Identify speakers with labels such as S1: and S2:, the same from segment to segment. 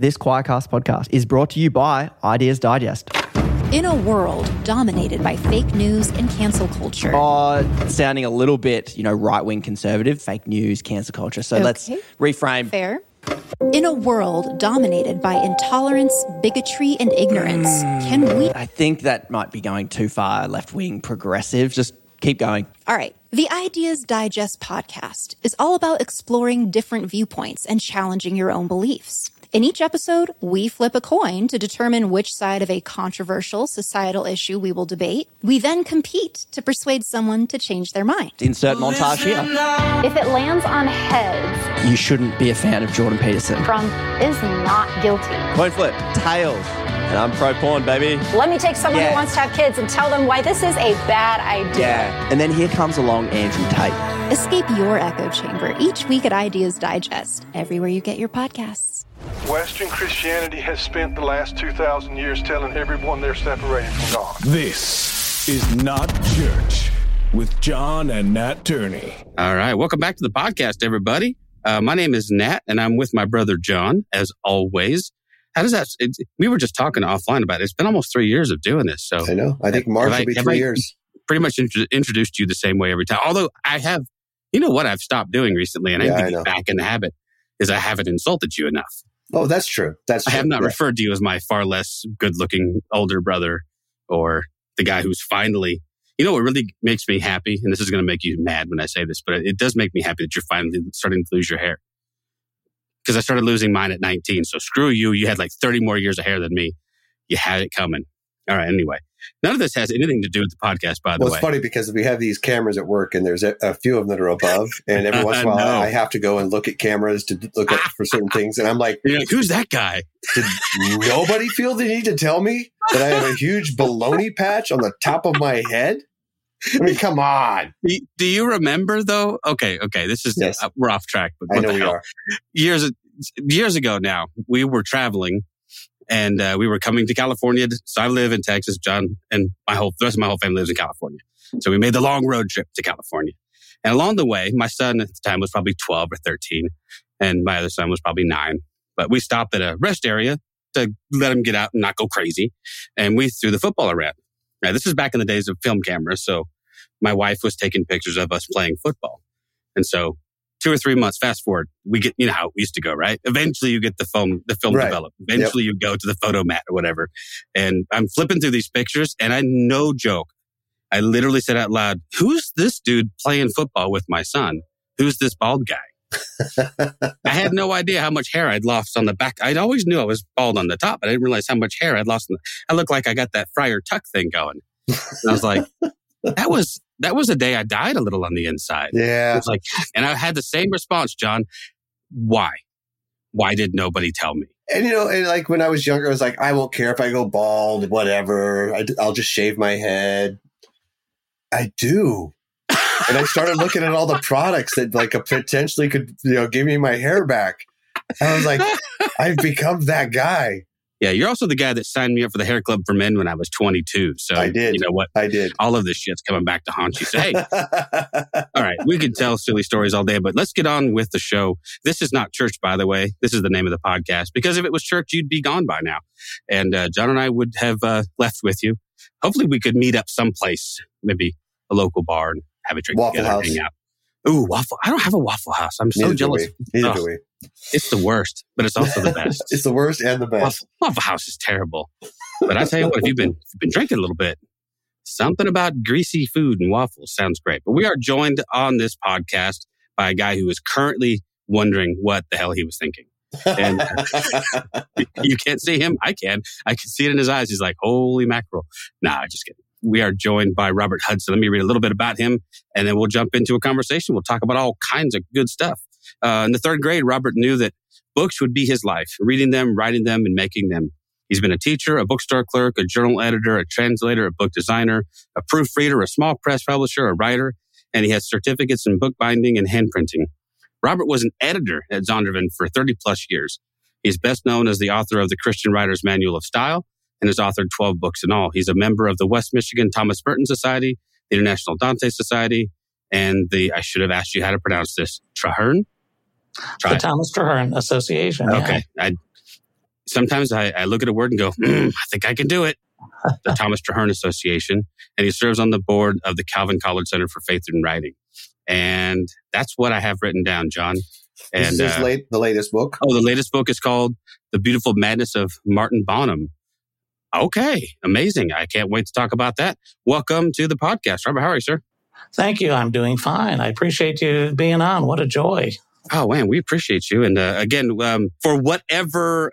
S1: This Quoircast podcast is brought to you by Ideas Digest.
S2: In a world dominated by fake news and cancel culture.
S1: Oh, sounding a little bit, you know, right wing conservative, fake news, cancel culture. So let's reframe.
S2: Fair. In a world dominated by intolerance, bigotry, and ignorance, hmm. can we?
S1: I think that might be going too far left wing progressive. Just keep going.
S2: All right. The Ideas Digest podcast is all about exploring different viewpoints and challenging your own beliefs. In each episode, we flip a coin to determine which side of a controversial societal issue we will debate. We then compete to persuade someone to change their mind.
S1: Insert montage here.
S3: If it lands on heads,
S1: You shouldn't be a fan of Jordan Peterson.
S3: Trump is not guilty.
S1: Coin flip, tails. And I'm pro porn, baby.
S3: Let me take someone
S1: Yeah.
S3: who wants to have kids and tell them why this is a bad idea.
S1: Yeah. And then here comes along Andrew Tate.
S2: Escape your echo chamber each week at Ideas Digest, everywhere you get your podcasts.
S4: Western Christianity has spent the last 2,000 years telling everyone they're separated from God.
S5: This is not church with John and Nat Turney.
S6: All right. Welcome back to the podcast, everybody. Uh, my name is Nat, and I'm with my brother John, as always. How does that? It, we were just talking offline about it. It's been almost three years of doing this, so
S7: I know. I think March will be three
S6: I-
S7: years.
S6: pretty much intro- introduced you the same way every time. Although I have, you know what I've stopped doing recently, and
S7: Yeah,
S6: I
S7: I
S6: need to get back in the habit is I haven't insulted you enough.
S7: Oh, that's true. That's
S6: I
S7: true.
S6: have not
S7: Yeah.
S6: referred to you as my far less good-looking older brother or the guy who's finally. You know what really makes me happy, and this is going to make you mad when I say this, but it does make me happy that you're finally starting to lose your hair. Because I started losing mine at 19. So screw you. You had like 30 more years of hair than me. You had it coming. All right. Anyway, none of this has anything to do with the podcast, by the
S7: Well,
S6: way.
S7: it's funny because we have these cameras at work, and there's a, a few of them that are above, and every once in a while
S6: No.
S7: I have to go and look at cameras to look at for certain things, and I'm like,
S6: You're like, who's that guy?
S7: did nobody feel the need to tell me that I have a huge baloney patch on the top of my head? I mean, come on.
S6: Do you- remember though? Okay, okay. This is
S7: Yes.
S6: uh, we're off track, but
S7: I know
S6: the
S7: we are.
S6: Years years ago now, we were traveling, and uh, we were coming to California. So I live in Texas. John and my whole the rest of my whole family lives in California. So we made the long road trip to California, and along the way, my son at the time was probably twelve or thirteen, and my other son was probably nine. But we stopped at a rest area to let him get out and not go crazy, and we threw the football around. Now, this is back in the days of film cameras. So my wife was taking pictures of us playing football. And so two or three months, fast forward, we get, you know how it used to go, right? Eventually you get the film, the film
S7: Right.
S6: developed. Eventually you go to the photo mat or whatever. And I'm flipping through these pictures and I, no joke, I literally said out loud, who's this dude playing football with my son? Who's this bald guy? I had no idea how much hair I'd lost on the back. I'd always knew I was bald on the top, but I didn't realize how much hair I'd lost. On the, I looked like I got that Friar Tuck thing going. And I was like, that was that was the day I died a little on the inside.
S7: Yeah.
S6: was like, and I had the same response, John. Why? Why did nobody tell me?
S7: And you know, and like when I was younger, I was like, I won't care if I go bald, whatever. I, will just shave my head. I do. and I started looking at all the products that like potentially could, you know, give me my hair back. I was like, I've become that guy.
S6: Yeah, you're also the guy that signed me up for the hair club for men when I was 22. So
S7: I did.
S6: You know what?
S7: I did.
S6: All of this shit's coming back to haunt you. So hey, all right, we could tell silly stories all day, but let's get on with the show. This is not church, by the way. This is the name of the podcast because if it was church, you'd be gone by now, and uh, John and I would have uh, left with you. Hopefully, we could meet up someplace, maybe a local bar, and have a drink
S7: Waffle
S6: together,
S7: House.
S6: hang out. Ooh, waffle! I don't have a Waffle House. I'm so
S7: Neither do
S6: jealous.
S7: we. Neither
S6: Oh,
S7: do we.
S6: It's the worst, but it's also the best.
S7: it's the worst and the best.
S6: Waffle, House is terrible. But I tell you what, if you've been, if you've been drinking a little bit, something about greasy food and waffles sounds great. But we are joined on this podcast by a guy who is currently wondering what the hell he was thinking. And you can't see him. I can. I can see it in his eyes. He's like, holy mackerel. Nah, just kidding. We are joined by Robert Hudson. Let me read a little bit about him and then we'll jump into a conversation. We'll talk about all kinds of good stuff. Uh, in the third grade, Robert knew that books would be his life, reading them, writing them, and making them. He's been a teacher, a bookstore clerk, a journal editor, a translator, a book designer, a proofreader, a small press publisher, a writer, and he has certificates in bookbinding and handprinting. Robert was an editor at Zondervan for 30 plus years. He's best known as the author of the Christian Writer's Manual of Style and has authored 12 books in all. He's a member of the West Michigan Thomas Merton Society, the International Dante Society, and the, I should have asked you how to pronounce this, Traherne?
S8: the Thomas Traherne Association. yeah.
S6: Okay. I, sometimes I, I look at a word and go, mm, I think I can do it. the Thomas Traherne Association, and he serves on the board of the Calvin College Center for Faith and Writing. And that's what I have written down, John. And
S7: this is
S6: uh,
S7: late, the latest book.
S6: oh, the latest book is called The Beautiful Madness of Martin Bonham. Okay, amazing. I can't wait to talk about that. Welcome to the podcast. Robert, how are you, sir?
S8: Thank you. I'm doing fine. I appreciate you being on. What a joy.
S6: Oh, man, we appreciate you. And uh, again, um, for whatever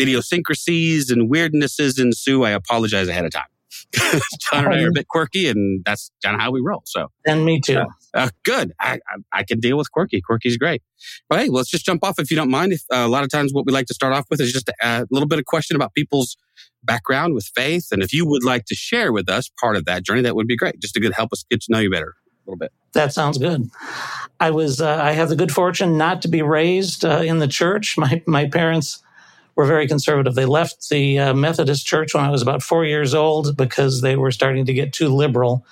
S6: idiosyncrasies and weirdnesses ensue, I apologize ahead of time. John and I are a bit quirky, and that's kind of how we roll. So,
S8: And me too.
S6: uh, good. I, I I can deal with quirky. Quirky's great. But hey, let's just jump off if you don't mind. If uh, a lot of times what we like to start off with is just a, a little bit of question about people's background with faith, and if you would like to share with us part of that journey, that would be great. Just to good help us get to know you better a little bit.
S8: That sounds good. I was uh, I have the good fortune not to be raised uh, in the church. My my parents were very conservative. They left the uh, Methodist church when I was about 4 years old because they were starting to get too liberal.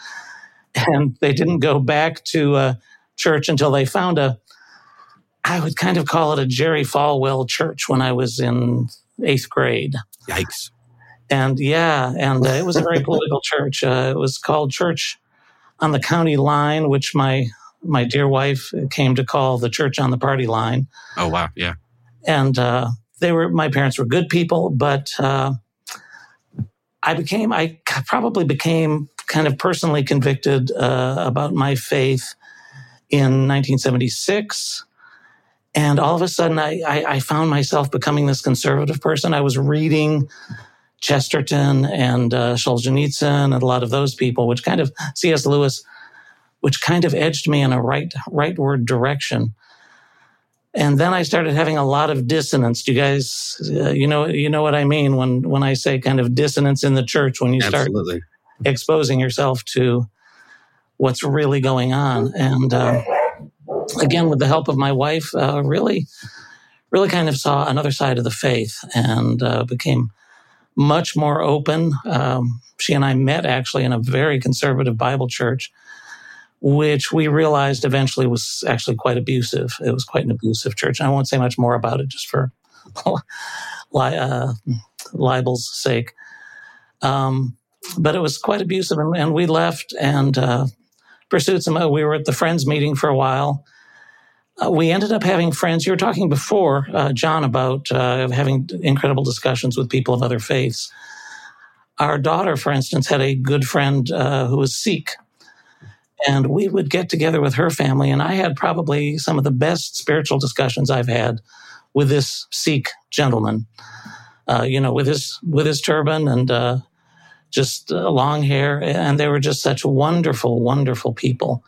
S8: And they didn't go back to uh, church until they found a I would kind of call it a Jerry Falwell church when I was in 8th grade.
S6: Yikes!
S8: And yeah, and uh, it was a very political church. Uh, it was called Church on the County Line, which my my dear wife came to call the Church on the Party Line.
S6: Oh wow, yeah.
S8: And uh, they were my parents were good people, but uh, I became I probably became kind of personally convicted uh, about my faith in 1976. And all of a sudden, I, I, I found myself becoming this conservative person. I was reading Chesterton and uh, Solzhenitsyn and a lot of those people, which kind of C.S. Lewis, which kind of edged me in a right rightward direction. And then I started having a lot of dissonance. Do you guys, uh, you know, you know what I mean when when I say kind of dissonance in the church when you start
S6: Absolutely.
S8: exposing yourself to what's really going on. And uh, again, with the help of my wife, uh, really, really kind of saw another side of the faith and uh, became much more open. Um, she and I met actually in a very conservative Bible church, which we realized eventually was actually quite abusive. It was quite an abusive church. And I won't say much more about it just for li- uh, libel's sake. Um, but it was quite abusive, and, and we left and uh, pursued some. Uh, we were at the friends meeting for a while. Uh, we ended up having friends. You were talking before, uh, John, about uh, having incredible discussions with people of other faiths. Our daughter, for instance, had a good friend uh, who was Sikh, and we would get together with her family. And I had probably some of the best spiritual discussions I've had with this Sikh gentleman. Uh, you know, with his with his turban and uh, just long hair, and they were just such wonderful, wonderful people.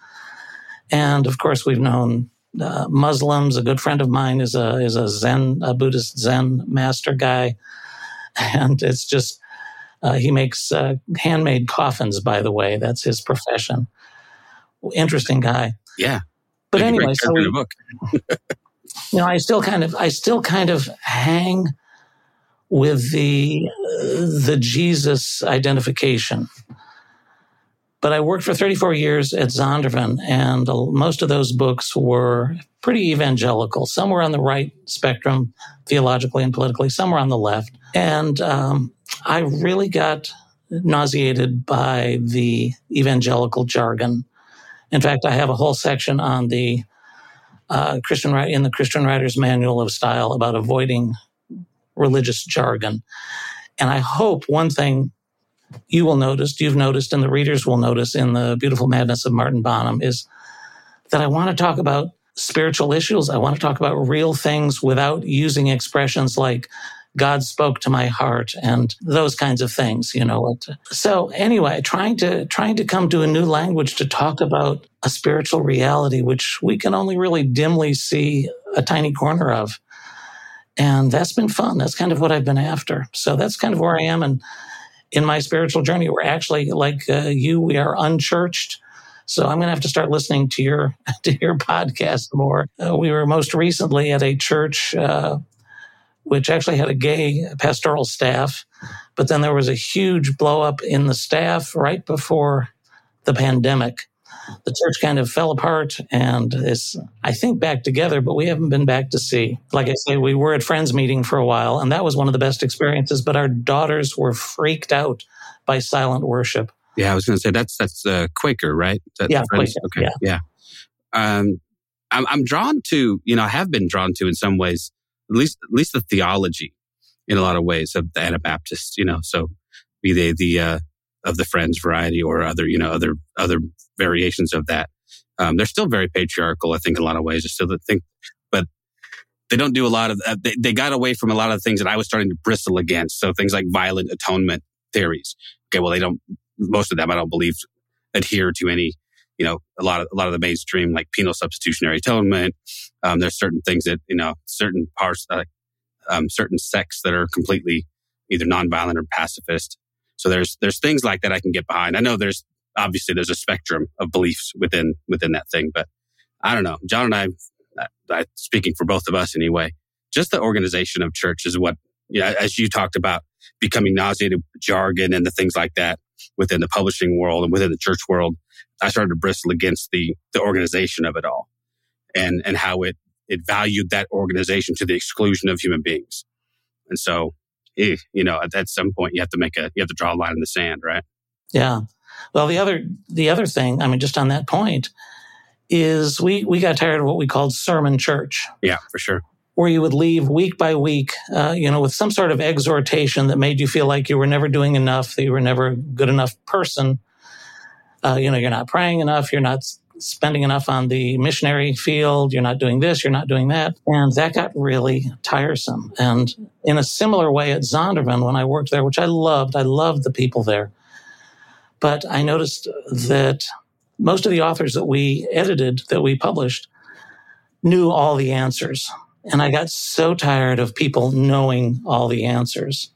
S8: And of course, we've known uh, Muslims. A good friend of mine is a is a Zen, a Buddhist Zen master guy, and it's just uh, he makes uh, handmade coffins. By the way, that's his profession. Interesting guy.
S6: Yeah.
S8: But
S6: a
S8: anyway, so we, you know, I still kind of, I still kind of hang with the uh, the Jesus identification. But I worked for 34 years at Zondervan, and most of those books were pretty evangelical. Some were on the right spectrum, theologically and politically. Some were on the left, and um, I really got nauseated by the evangelical jargon. In fact, I have a whole section on the uh, Christian in the Christian Writer's Manual of Style about avoiding religious jargon. And I hope one thing you will notice, you've noticed, and the readers will notice in the Beautiful Madness of Martin Bonham is that I want to talk about spiritual issues. I want to talk about real things without using expressions like God spoke to my heart and those kinds of things, you know. So anyway, trying to trying to come to a new language to talk about a spiritual reality which we can only really dimly see a tiny corner of. And that's been fun. That's kind of what I've been after. So that's kind of where I am and in my spiritual journey. We're actually like uh, you, we are unchurched. So I'm going to have to start listening to your to your podcast more. Uh, we were most recently at a church uh, which actually had a gay pastoral staff, but then there was a huge blow up in the staff right before the pandemic. The church kind of fell apart and is, I think, back together, but we haven't been back to see. Like I say, we were at Friends meeting for a while, and that was one of the best experiences, but our daughters were freaked out by silent worship.
S6: Yeah, I was going to say that's that's uh, Quaker, right? That
S8: Yeah? Quaker,
S6: Okay, yeah. Um, I'm I'm drawn to, you know, I have been drawn to in some ways, at least at least the theology, in a lot of ways of the Anabaptists. You know, so be they the uh, of the Friends variety or other, you know, other other variations of that. Um, they're still very patriarchal, I think, in a lot of ways. Still think, but they don't do a lot of. Uh, they, they got away from a lot of things that I was starting to bristle against. So things like violent atonement theories. Okay, well, they don't. Most of them, I don't believe, adhere to any. You know, a lot of a lot of the mainstream like penal substitutionary atonement. Um, there's certain things that you know, certain parts, uh, um, certain sects that are completely either nonviolent or pacifist. So there's there's things like that I can get behind. I know there's obviously there's a spectrum of beliefs within within that thing, but I don't know. John and I, I, speaking for both of us anyway, just the organization of church is what you know, as you talked about becoming nauseated with jargon and the things like that within the publishing world and within the church world. I started to bristle against the the organization of it all, and and how it it valued that organization to the exclusion of human beings, and so eh, you know at, at some point you have to make a you have to draw a line in the sand, right?
S8: Yeah. Well, the other the other thing, I mean, just on that point, is we we got tired of what we called sermon church,
S6: Yeah, for sure.
S8: where you would leave week by week, uh, you know, with some sort of exhortation that made you feel like you were never doing enough, that you were never a good enough person. Uh, you know, you're not praying enough, you're not spending enough on the missionary field, you're not doing this, you're not doing that, and that got really tiresome. And in a similar way at Zondervan, when I worked there, which I loved, I loved the people there. But I noticed that most of the authors that we edited, that we published, knew all the answers. And I got so tired of people knowing all the answers.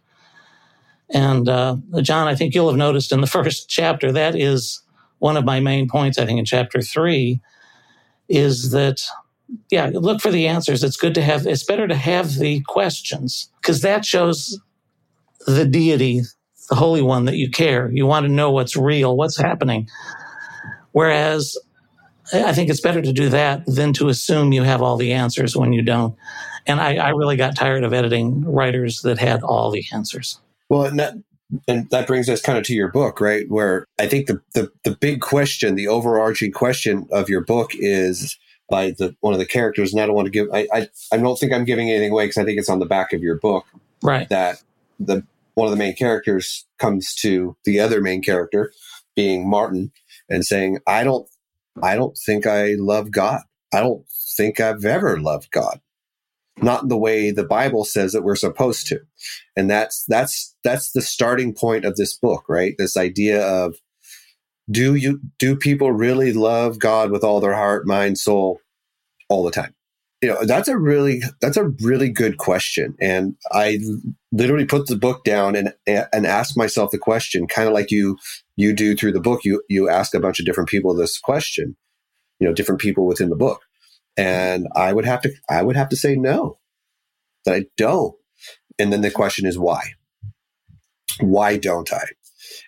S8: And uh, John, I think you'll have noticed in the first chapter, that is one of my main points, I think, in chapter three, is that, yeah, look for the answers. It's good to have, it's better to have the questions because that shows the deity, the Holy One, that you care. You want to know what's real, what's happening. Whereas I think it's better to do that than to assume you have all the answers when you don't. And I, I really got tired of editing writers that had all the answers.
S7: Well, that and that brings us kind of to your book, right? Where I think the the, the big question, the overarching question of your book is by the one of the characters, and I don't want to give I I, I don't think I'm giving anything away because I think it's on the back of your book
S8: Right.
S7: that the one of the main characters comes to the other main character, being Martin, and saying, "I don't, I don't think I love God. I don't think I've ever loved God, not the way the Bible says that we're supposed to." And that's that's that's the starting point of this book, right? This idea of do you do people really love God with all their heart, mind, soul, all the time? you know that's a really that's a really good question and i literally put the book down and and asked myself the question kind of like you you do through the book you you ask a bunch of different people this question you know different people within the book and i would have to i would have to say no that i don't and then the question is why why don't i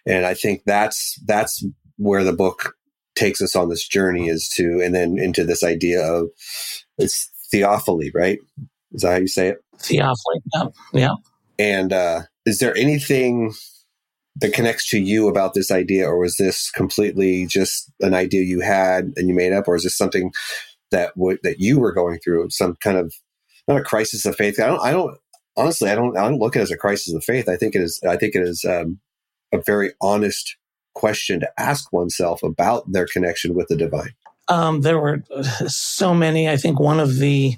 S7: and i think that's that's where the book takes us on this journey is to and then into this idea of it's theophily right is that how you say it
S8: Theophily. Yeah. yeah.
S7: and uh, is there anything that connects to you about this idea, or was this completely just an idea you had and you made up, or is this something that would that you were going through, some kind of not a crisis of faith? I don't. I don't. Honestly, I don't. I don't look at it as a crisis of faith. I think it is. I think it is um, a very honest question to ask oneself about their connection with the divine.
S8: Um, there were so many. I think one of the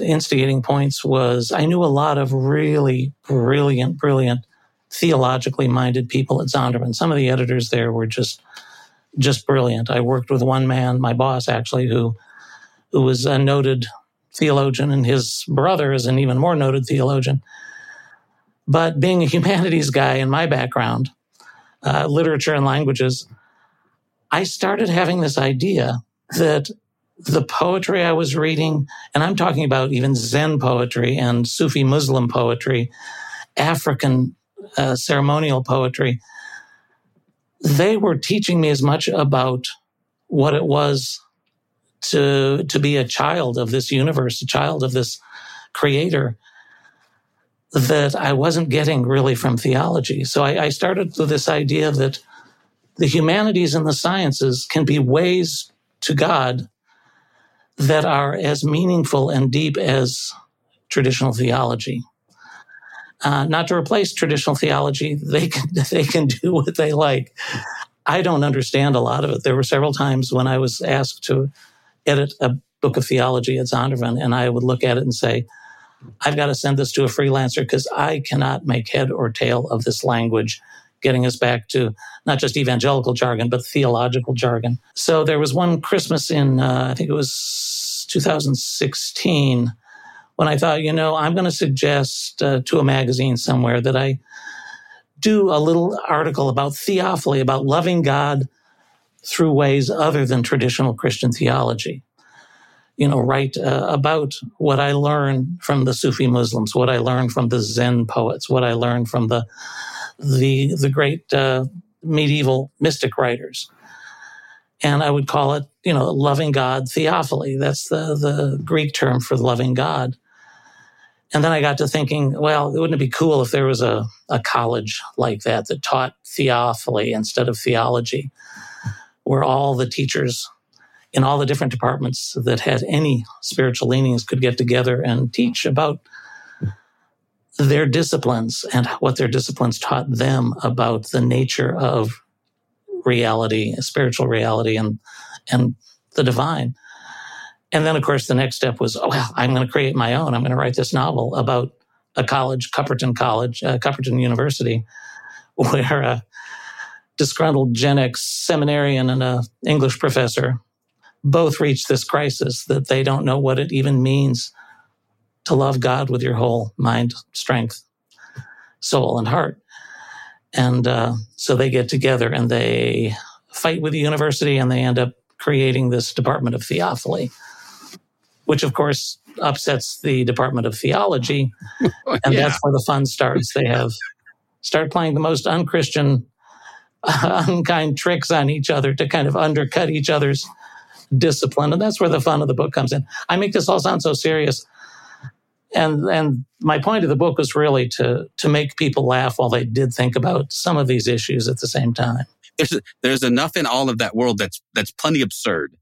S8: instigating points was I knew a lot of really brilliant, brilliant, theologically minded people at Zondervan. Some of the editors there were just just brilliant. I worked with one man, my boss actually, who who was a noted theologian, and his brother is an even more noted theologian. But being a humanities guy in my background, uh, literature and languages, I started having this idea that the poetry I was reading, and I'm talking about even Zen poetry and Sufi Muslim poetry, African uh, ceremonial poetry, they were teaching me as much about what it was to to be a child of this universe, a child of this creator that I wasn't getting really from theology. So I, I started with this idea that the humanities and the sciences can be ways to God that are as meaningful and deep as traditional theology. Uh, not to replace traditional theology, they can they can do what they like. I don't understand a lot of it. There were several times when I was asked to edit a book of theology at Zondervan, and I would look at it and say, I've got to send this to a freelancer because I cannot make head or tail of this language, getting us back to not just evangelical jargon, but theological jargon. So there was one Christmas in, uh, I think it was 2016, when I thought, you know, I'm going to suggest uh, to a magazine somewhere that I do a little article about theophily, about loving God through ways other than traditional Christian theology. You know, write uh, about what I learned from the Sufi Muslims, what I learned from the Zen poets, what I learned from the the the great uh, medieval mystic writers. And I would call it, you know, loving God theophily. That's the the Greek term for loving God. And then I got to thinking, well, wouldn't it be cool if there was a, a college like that that taught theophily instead of theology? where all the teachers in all the different departments that had any spiritual leanings could get together and teach about their disciplines and what their disciplines taught them about the nature of reality, spiritual reality, and and the divine. And then, of course, the next step was, oh, well, I'm going to create my own. I'm going to write this novel about a college, Cupperton College, uh, Cupperton University, where a disgruntled Gen X seminarian and a English professor both reach this crisis that they don't know what it even means to love God with your whole mind, strength, soul, and heart. And uh, so they get together and they fight with the university and they end up creating this Department of Theophily, which of course upsets the Department of Theology. Oh, and
S6: Yeah.
S8: that's where the fun starts. They have start playing the most unchristian unkind tricks on each other to kind of undercut each other's discipline. And that's where the fun of the book comes in. I make this all sound so serious. And and my point of the book was really to to make people laugh while they did think about some of these issues at the same time.
S6: There's there's enough in all of that world that's that's plenty absurd.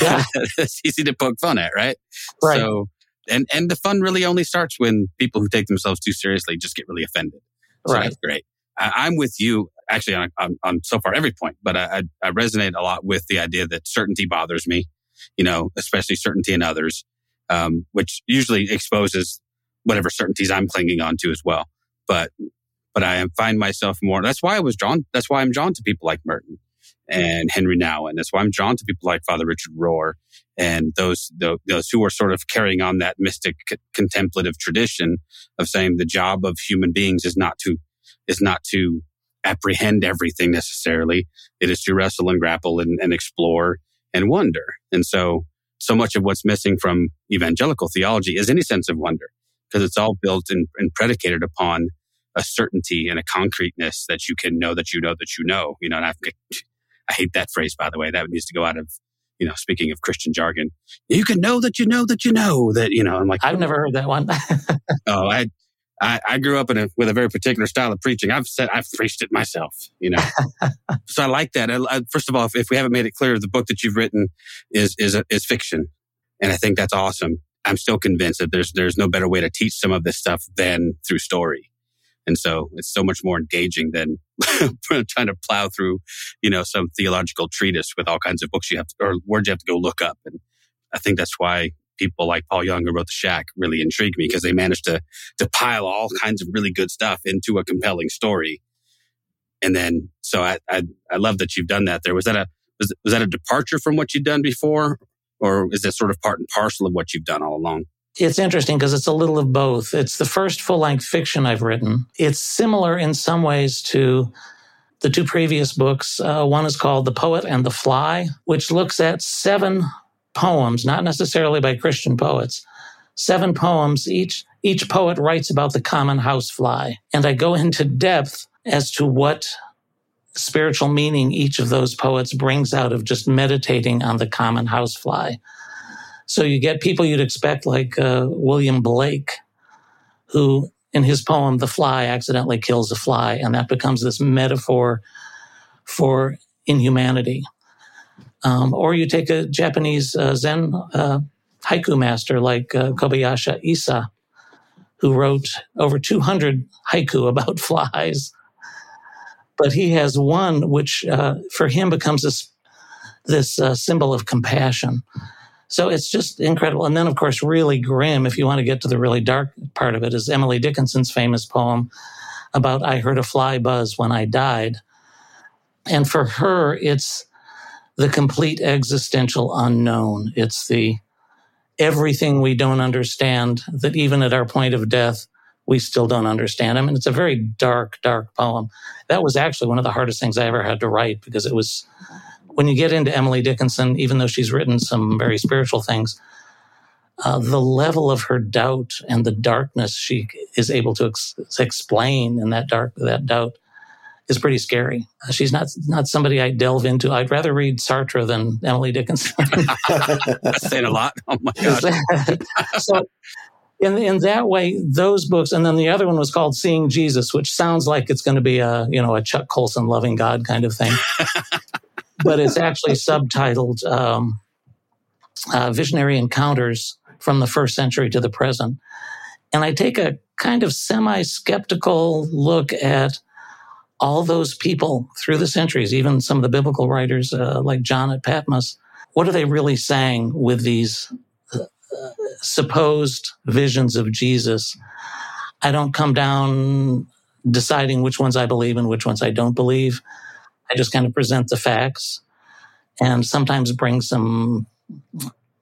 S8: Yeah.
S6: it's easy to poke fun at, right?
S8: Right.
S6: So and and the fun really only starts when people who take themselves too seriously just get really offended. So
S8: Right.
S6: that's great. I, I'm with you actually on, on on so far every point, but I, I I resonate a lot with the idea that certainty bothers me. You know, especially certainty in others, um, which usually exposes whatever certainties I'm clinging on to as well. But but I find myself more. That's why I was drawn. That's why I'm drawn to people like Merton and Henry Nouwen. That's why I'm drawn to people like Father Richard Rohr and those tho- those who are sort of carrying on that mystic c- contemplative tradition of saying the job of human beings is not to is not to apprehend everything necessarily. It is to wrestle and grapple and, and explore and wonder. And so, so much of what's missing from evangelical theology is any sense of wonder because it's all built and, and predicated upon a certainty and a concreteness that you can know that you know that you know. You know, and I, I hate that phrase, by the way. That needs to go out of, you know, speaking of Christian jargon. You can know that you know that you know that, you know, I'm like,
S8: I've never oh. heard that one.
S6: oh, I, I, I grew up in a, with a very particular style of preaching. I've said, I've preached it myself, you know. so I like that. I, I, first of all, if, if we haven't made it clear, the book that you've written is, is, is fiction. And I think that's awesome. I'm still convinced that there's, there's no better way to teach some of this stuff than through story. And so it's so much more engaging than trying to plow through, you know, some theological treatise with all kinds of books you have to, or words you have to go look up. And I think that's why people like Paul Young who wrote The Shack really intrigued me because they managed to, to pile all kinds of really good stuff into a compelling story. And then, so I, I, I love that you've done that there. Was that a, was, was that a departure from what you'd done before? Or is that sort of part and parcel of what you've done all along?
S8: It's interesting because it's a little of both. It's the first full length fiction I've written. It's similar in some ways to the two previous books. Uh, one is called The Poet and the Fly, which looks at seven poems, not necessarily by Christian poets, seven poems. Each, each poet writes about the common housefly. And I go into depth as to what spiritual meaning each of those poets brings out of just meditating on the common housefly. So you get people you'd expect, like uh, William Blake, who in his poem, The Fly, accidentally kills a fly, and that becomes this metaphor for inhumanity. Um, or you take a Japanese uh, Zen uh, haiku master like uh, Kobayashi Isa, who wrote over 200 haiku about flies. But he has one which, uh, for him, becomes this this uh, symbol of compassion. So it's just incredible. And then, of course, really grim, if you want to get to the really dark part of it, is Emily Dickinson's famous poem about I heard a fly buzz when I died. And for her, it's the complete existential unknown. It's the everything we don't understand that even at our point of death, we still don't understand. I mean, it's a very dark, dark poem. That was actually one of the hardest things I ever had to write because it was when you get into Emily Dickinson, even though she's written some very spiritual things, uh, the level of her doubt and the darkness she is able to ex- explain in that dark that doubt is pretty scary. Uh, she's not not somebody I delve into. I'd rather read Sartre than Emily Dickinson.
S6: That's saying a lot. Oh my gosh.
S8: so in, in that way, those books, and then the other one was called Seeing Jesus, which sounds like it's going to be a you know a Chuck Colson loving God kind of thing but it's actually subtitled um, uh, Visionary Encounters from the First Century to the Present. And I take a kind of semi skeptical look at all those people through the centuries, even some of the biblical writers uh, like John at Patmos. What are they really saying with these uh, supposed visions of Jesus? I don't come down deciding which ones I believe and which ones I don't believe. I just kind of present the facts and sometimes bring some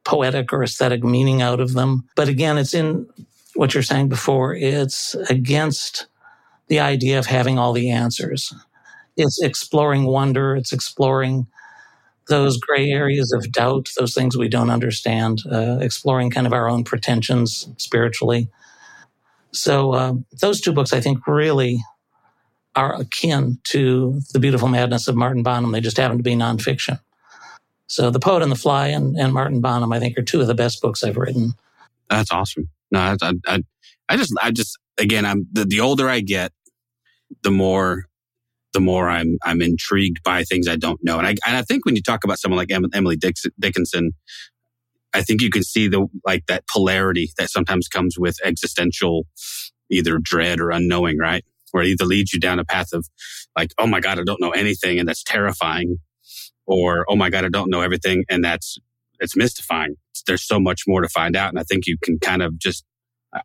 S8: poetic or aesthetic meaning out of them. But again, it's in what you're saying before, it's against the idea of having all the answers. It's exploring wonder, it's exploring those gray areas of doubt, those things we don't understand, uh, exploring kind of our own pretensions spiritually. So, uh, those two books, I think, really are akin to The Beautiful Madness of Martin Bonham. They just happen to be nonfiction. So The Poet and the Fly and, and Martin Bonham, I think, are two of the best books I've written.
S6: That's awesome. No, I, I, I just, I just, again, I'm the, the older I get, the more, the more I'm, I'm intrigued by things I don't know. And I, and I think when you talk about someone like Emily Dickinson, I think you can see the, like that polarity that sometimes comes with existential, either dread or unknowing, right? Where it either leads you down a path of like, oh my God, I don't know anything and that's terrifying. Or, oh my God, I don't know everything and that's, it's mystifying. There's so much more to find out. And I think you can kind of just,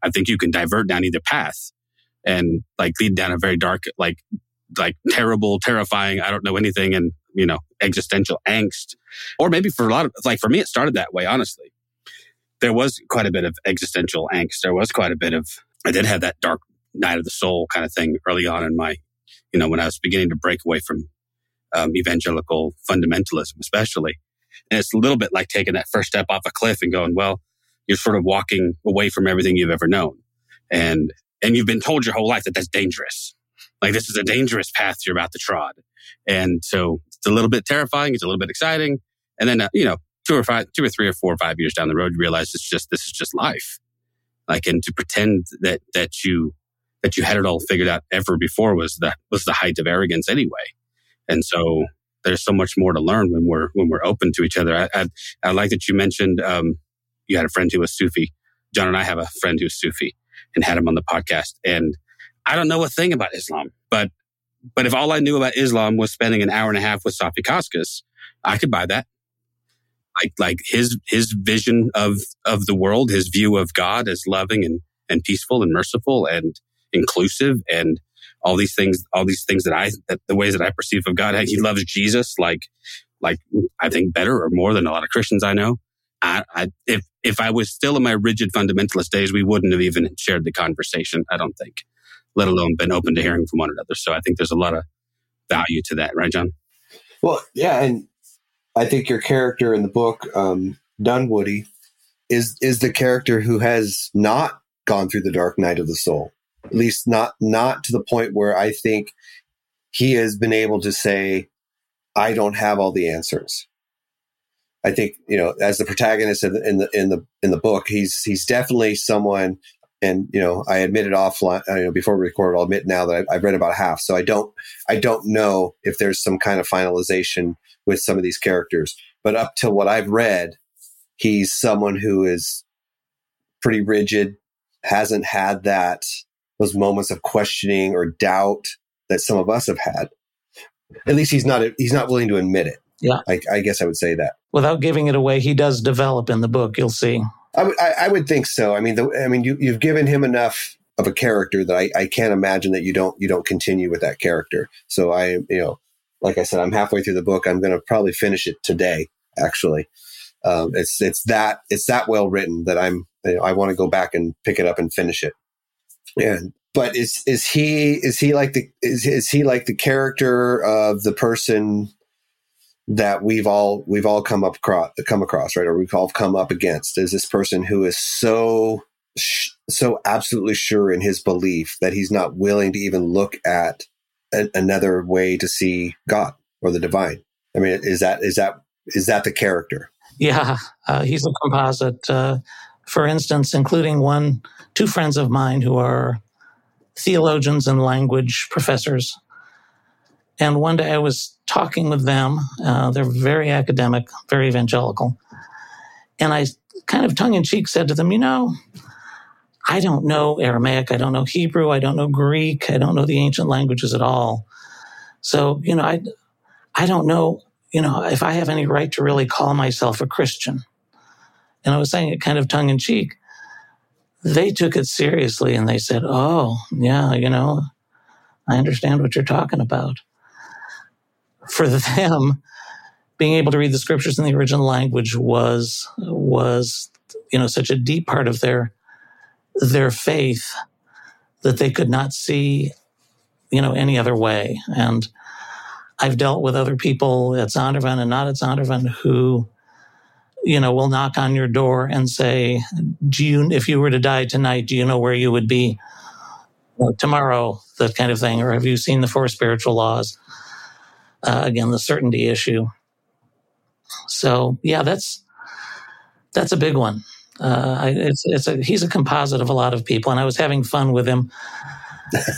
S6: I think you can divert down either path and like lead down a very dark, like, like terrible, terrifying, I don't know anything and, you know, existential angst. Or maybe for a lot of, like for me, it started that way, honestly. There was quite a bit of existential angst. There was quite a bit of, I did have that dark night of the soul kind of thing early on in my, you know, when I was beginning to break away from um, evangelical fundamentalism, especially. And it's a little bit like taking that first step off a cliff and going, well, you're sort of walking away from everything you've ever known. And, and you've been told your whole life that that's dangerous. Like this is a dangerous path you're about to trod. And so it's a little bit terrifying. It's a little bit exciting. And then, uh, you know, two or five, two or three or four or five years down the road, you realize it's just, this is just life. Like, and to pretend that, that you that you had it all figured out ever before was the was the height of arrogance anyway. And so there's so much more to learn when we're when we're open to each other. I I, I like that you mentioned um, you had a friend who was Sufi. John and I have a friend who's Sufi and had him on the podcast. And I don't know a thing about Islam, but but if all I knew about Islam was spending an hour and a half with Safi Kaskas, I could buy that. Like like his his vision of of the world, his view of God as loving and and peaceful and merciful and inclusive and all these things, all these things that I, that the ways that I perceive of God. He loves Jesus like, like I think better or more than a lot of Christians I know. I, I, if, if I was still in my rigid fundamentalist days, we wouldn't have even shared the conversation. I don't think, let alone been open to hearing from one another. So I think there's a lot of value to that, right, John?
S7: Well, yeah, and I think your character in the book, um, Dunwoody, is is the character who has not gone through the dark night of the soul at least not not to the point where I think he has been able to say, I don't have all the answers. I think, you know, as the protagonist in the, in the, in the, in the book, he's, he's definitely someone, and, you know, I admitted offline, uh, you know, before we record, I'll admit now that I, I've read about half. So I don't, I don't know if there's some kind of finalization with some of these characters, but up to what I've read, he's someone who is pretty rigid, hasn't had that, those moments of questioning or doubt that some of us have had. At least he's not, he's not willing to admit it.
S8: Yeah.
S7: I, I guess I would say that.
S8: Without giving it away, he does develop in the book. You'll see.
S7: I would, I, I would think so. I mean, the, I mean, you, you've given him enough of a character that I, I can't imagine that you don't, you don't continue with that character. So I, you know, like I said, I'm halfway through the book. I'm going to probably finish it today. Actually, um, it's it's that it's that well written that I'm you know, I want to go back and pick it up and finish it. And but is is he is he like the is is he like the character of the person that we've all we've all come up across come across right or we've all come up against is this person who is so so absolutely sure in his belief that he's not willing to even look at a, another way to see God or the divine. I mean, is that is that is that the character?
S8: Yeah, uh, he's a composite. Uh, for instance, including one, two friends of mine who are theologians and language professors. And one day I was talking with them. Uh, they're very academic, very evangelical. And I kind of tongue in cheek said to them, you know, I don't know Aramaic. I don't know Hebrew. I don't know Greek. I don't know the ancient languages at all. So, you know, I, I don't know, you know, if I have any right to really call myself a Christian. And I was saying it kind of tongue in cheek. They took it seriously and they said, Oh, yeah, you know, I understand what you're talking about. For them, being able to read the scriptures in the original language was, was, you know, such a deep part of their their faith that they could not see, you know, any other way. And I've dealt with other people at Zondervan and not at Zondervan who, you know, will knock on your door and say, "Do you, if you were to die tonight, do you know where you would be tomorrow?" That kind of thing. Or have you seen the four spiritual laws? Uh, again, the certainty issue. So yeah, that's that's a big one. Uh, it's, it's a, he's a composite of a lot of people, and I was having fun with him.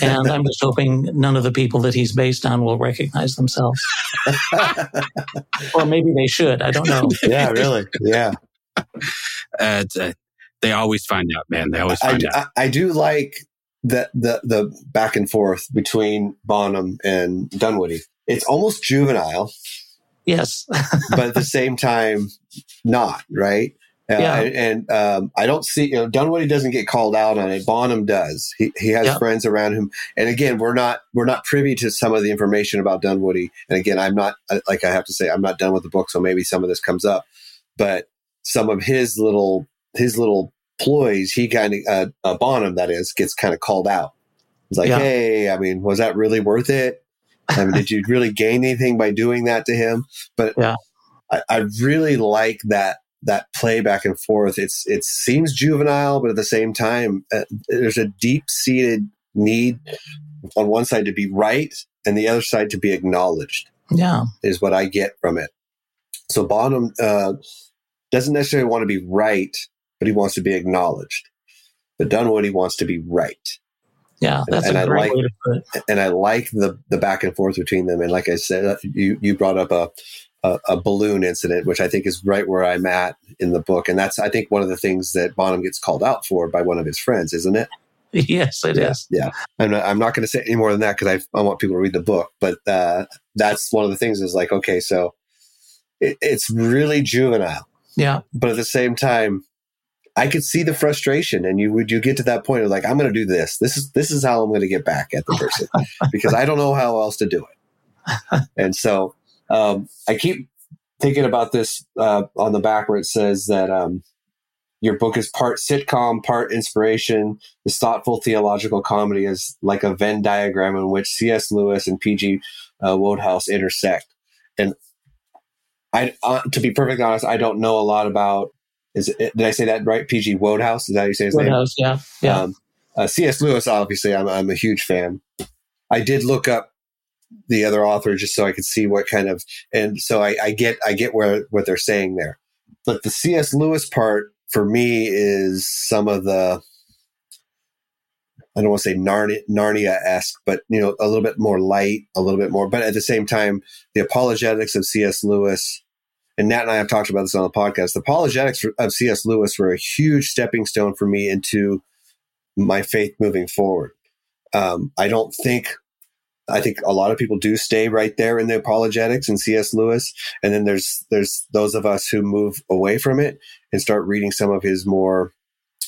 S8: And I'm just hoping none of the people that he's based on will recognize themselves, or maybe they should. I don't know.
S7: Yeah, really. Yeah.
S6: Uh, uh, they always find out, man. They always find
S7: I,
S6: out.
S7: I, I do like the, the the back and forth between Bonham and Dunwoody. It's almost juvenile,
S8: Yes.
S7: but at the same time, not right. Uh,
S8: Yeah.
S7: and um, I don't see, you know, Dunwoody doesn't get called out on it. Bonham does. He he has friends around him, and again, we're not we're not privy to some of the information about Dunwoody. And again, I'm not uh, like I have to say I'm not done with the book, so maybe some of this comes up, but some of his little his little ploys, he kind of uh, uh, Bonham that is gets kind of called out. It's like,
S8: Yeah.
S7: hey, I mean, was that really worth it? I mean, did you really gain anything by doing that to him? But
S8: Yeah.
S7: I, I really like that that play back and forth. It's it seems juvenile, but at the same time, uh, there's a deep seated need on one side to be right and the other side to be acknowledged.
S8: yeah.
S7: Is what I get from it. So Bonham uh, doesn't necessarily want to be right, but he wants to be acknowledged. But Dunwoody wants to be right
S8: Yeah. That's
S7: And
S8: a
S7: I
S8: great
S7: like-
S8: way to put it.
S7: and I like the the back and forth between them. And like I said, you you brought up a, a a balloon incident, which I think is right where I'm at in the book, and that's I think one of the things that Bonham gets called out for by one of his friends, isn't it?
S8: Yes, it is.
S7: Yeah, I'm not, I'm not going to say any more than that because I I want people to read the book, but uh, that's one of the things is like okay, so it, it's really juvenile,
S8: Yeah.
S7: but at the same time. I could see the frustration, and you would you get to that point of like, I'm going to do this. This is this is how I'm going to get back at the person because I don't know how else to do it. and so um, I keep thinking about this uh, on the back where it says that um, your book is part sitcom, part inspiration. This thoughtful theological comedy is like a Venn diagram in which C.S. Lewis and P.G. Uh, Wodehouse intersect. And I, uh, to be perfectly honest, I don't know a lot about. Is it, did I say that right? P.G. Wodehouse. Is that how you say his name?
S8: Woodhouse, yeah. Yeah.
S7: Um, uh, C.S. Lewis, obviously, I'm, I'm a huge fan. I did look up the other author just so I could see what kind of and so I, I get I get where what they're saying there. But the C.S. Lewis part for me is some of the I don't want to say Narnia esque, but you know, a little bit more light, a little bit more. But at the same time, the apologetics of C.S. Lewis, and Nat and I have talked about this on the podcast. The apologetics of C.S. Lewis were a huge stepping stone for me into my faith moving forward. Um, I don't think I think a lot of people do stay right there in the apologetics and C.S. Lewis, and then there's there's those of us who move away from it and start reading some of his more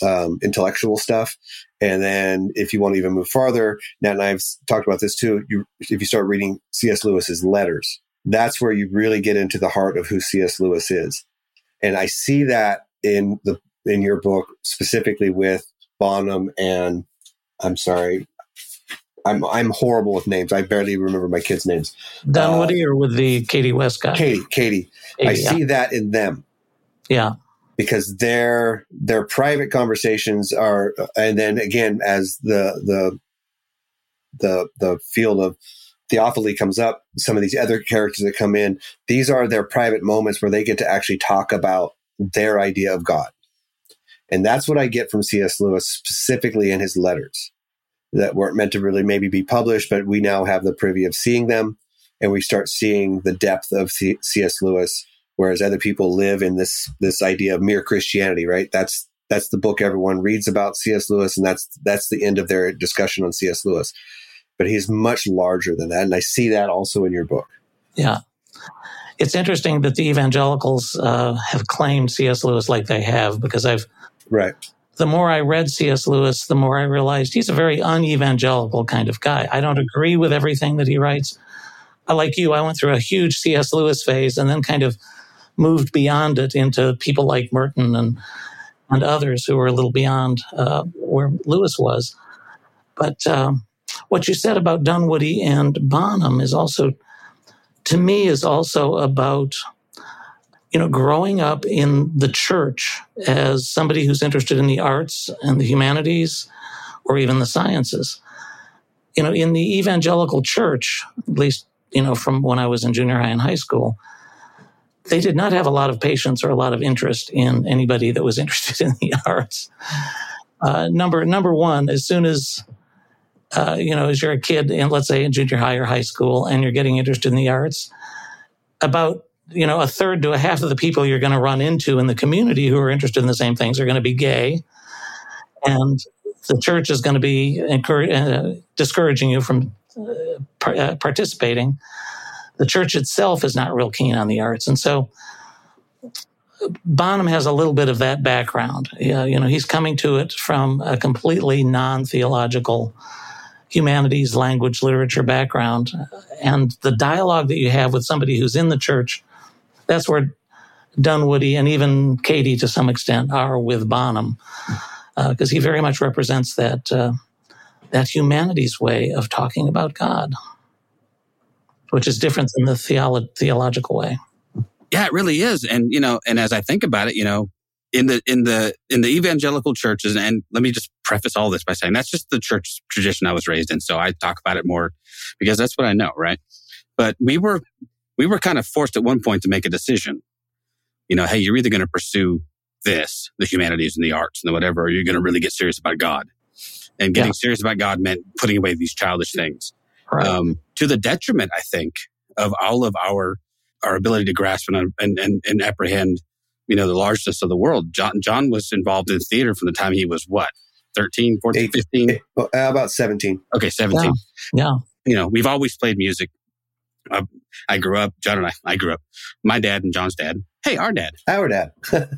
S7: um, intellectual stuff. And then if you want to even move farther, Nat and I've talked about this too. You, if you start reading C.S. Lewis's letters, that's where you really get into the heart of who C.S. Lewis is. And I see that in the in your book specifically with Bonham and I'm sorry, I'm I'm horrible with names. I barely remember my kids' names.
S8: Dunwoody uh, or with the Katie West guy?
S7: Katie, Katie. Katie I yeah. see that in them.
S8: Yeah.
S7: Because their their private conversations are, and then again, as the the the the field of theophily comes up, some of these other characters that come in, these are their private moments where they get to actually talk about their idea of God. And that's what I get from C.S. Lewis specifically in his letters that weren't meant to really maybe be published, but we now have the privy of seeing them and we start seeing the depth of C.S. Lewis, whereas other people live in this this idea of mere Christianity, right? That's that's the book everyone reads about C.S. Lewis, and that's that's the end of their discussion on C.S. Lewis. But he's much larger than that, and I see that also in your book.
S8: Yeah, it's interesting that the evangelicals uh, have claimed C.S. Lewis like they have, because I've
S7: right
S8: the more I read C.S. Lewis, the more I realized he's a very unevangelical kind of guy. I don't agree with everything that he writes. I, like you, I went through a huge C.S. Lewis phase and then kind of moved beyond it into people like Merton and and others who were a little beyond uh, where Lewis was. But um, what you said about Dunwoody and Bonham is also, to me, is also about you know, growing up in the church as somebody who's interested in the arts and the humanities or even the sciences, you know, in the evangelical church, at least, you know, from when I was in junior high and high school, they did not have a lot of patience or a lot of interest in anybody that was interested in the arts. Uh, number number one, as soon as uh, you know, as you're a kid, and let's say in junior high or high school, and you're getting interested in the arts, about you know, a third to a half of the people you're going to run into in the community who are interested in the same things are going to be gay. And the church is going to be uh, discouraging you from uh, par- uh, participating. The church itself is not real keen on the arts. And so Bonham has a little bit of that background. You know, he's coming to it from a completely non theological humanities, language, literature background. And the dialogue that you have with somebody who's in the church that's where Dunwoody and even Katie, to some extent, are with Bonham, because uh, he very much represents that uh, that humanities way of talking about God, which is different than the theolo- theological way.
S6: Yeah, it really is. And you know, and as I think about it, you know, in the in the in the evangelical churches, and let me just preface all this by saying that's just the church tradition I was raised in. So I talk about it more because that's what I know, right? But we were we were kind of forced at one point to make a decision. You know, hey, you're either going to pursue this, the humanities and the arts and the whatever, or you're going to really get serious about God. And getting yeah. serious about God meant putting away these childish things. Right. Um, to the detriment, I think, of all of our our ability to grasp and, and, and, and apprehend, you know, the largeness of the world. John, John was involved in theater from the time he was what, 13, 14, 15? Eight,
S7: uh, about 17.
S6: Okay, 17.
S8: Yeah. yeah.
S6: You know, we've always played music. I, I grew up, John and I, I grew up, my dad and John's dad, hey, our dad,
S7: our dad,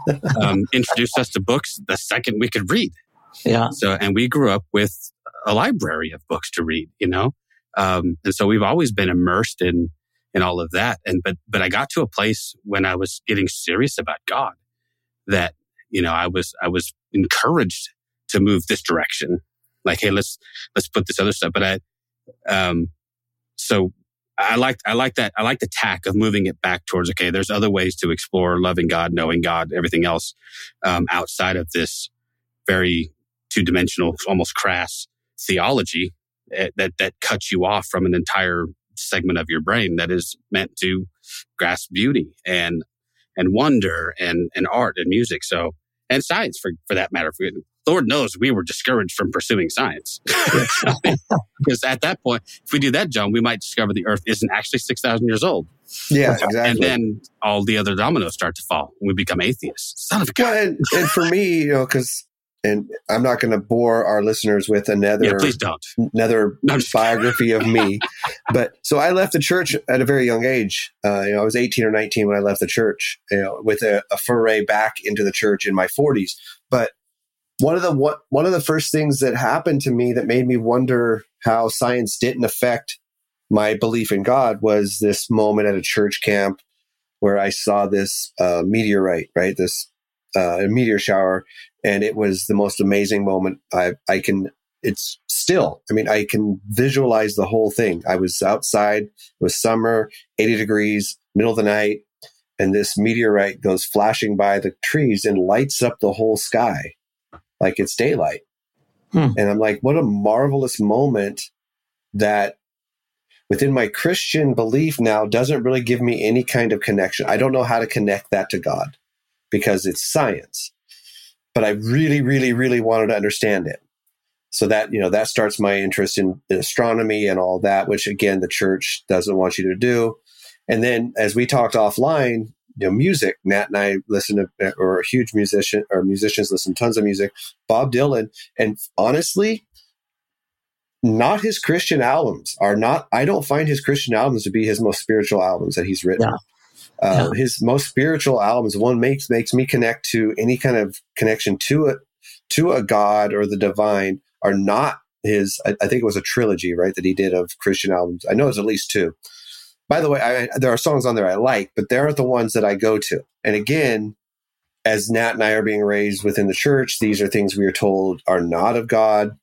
S6: um, introduced us to books the second we could read.
S8: Yeah.
S6: So, and we grew up with a library of books to read, you know? Um, and so we've always been immersed in, in all of that. And, but, but I got to a place when I was getting serious about God that, you know, I was, I was encouraged to move this direction. Like, hey, let's, let's put this other stuff. But I, um, so I like I like that I like the tack of moving it back towards okay. There's other ways to explore loving God, knowing God, everything else um, outside of this very two dimensional, almost crass theology eh, that that cuts you off from an entire segment of your brain that is meant to grasp beauty and and wonder and and art and music. So and science for for that matter. Lord knows we were discouraged from pursuing science because at that point, if we do that, John, we might discover the Earth isn't actually six thousand years old.
S7: Yeah, exactly.
S6: And then all the other dominoes start to fall. and We become atheists. Son of a
S7: Well, and, and for me, you know, because and I'm not going to bore our listeners with another
S6: Yeah, please don't.
S7: another
S6: No,
S7: biography of me. But so I left the church at a very young age. Uh, you know, I was 18 or 19 when I left the church. You know, with a, a foray back into the church in my 40s. But one of the one of the first things that happened to me that made me wonder how science didn't affect my belief in God was this moment at a church camp where I saw this uh, meteorite, right? This uh, meteor shower, and it was the most amazing moment. I I can. It's still. I mean, I can visualize the whole thing. I was outside. It was summer, eighty degrees, middle of the night, and this meteorite goes flashing by the trees and lights up the whole sky like it's daylight.
S8: Hmm.
S7: And I'm like, what a marvelous moment that within my Christian belief now doesn't really give me any kind of connection. I don't know how to connect that to God because it's science. But I really, really, really wanted to understand it. So that, you know, that starts my interest in, in astronomy and all that, which again, the church doesn't want you to do. And then as we talked offline, you know, music, Matt and I listen to, or a huge musician or musicians listen to tons of music, Bob Dylan. And honestly, not his Christian albums are not, I don't find his Christian albums to be his most spiritual albums that he's written.
S8: Yeah.
S7: Uh, His most spiritual albums, one makes makes me connect to any kind of connection to it, to a God or the divine, are not his. I, I think it was a trilogy, right, that he did of Christian albums. I know it's at least two. By the way, I, there are songs on there I like, but they aren't the ones that I go to. And again, as Nat and I are being raised within the church, these are things we are told are not of God.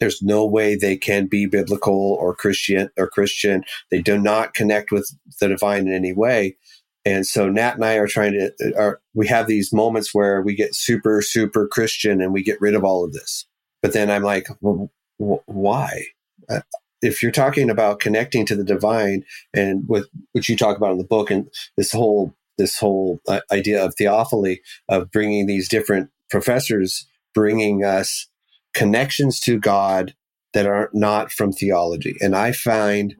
S7: There's no way they can be biblical or Christian or Christian. They do not connect with the divine in any way. And so Nat and I are trying to, are, we have these moments where we get super, super Christian and we get rid of all of this. But then I'm like, well, wh- why? Uh, If you're talking about connecting to the divine and with which you talk about in the book and this whole this whole uh, idea of theophily of bringing these different professors bringing us connections to god that are not from theology. And i find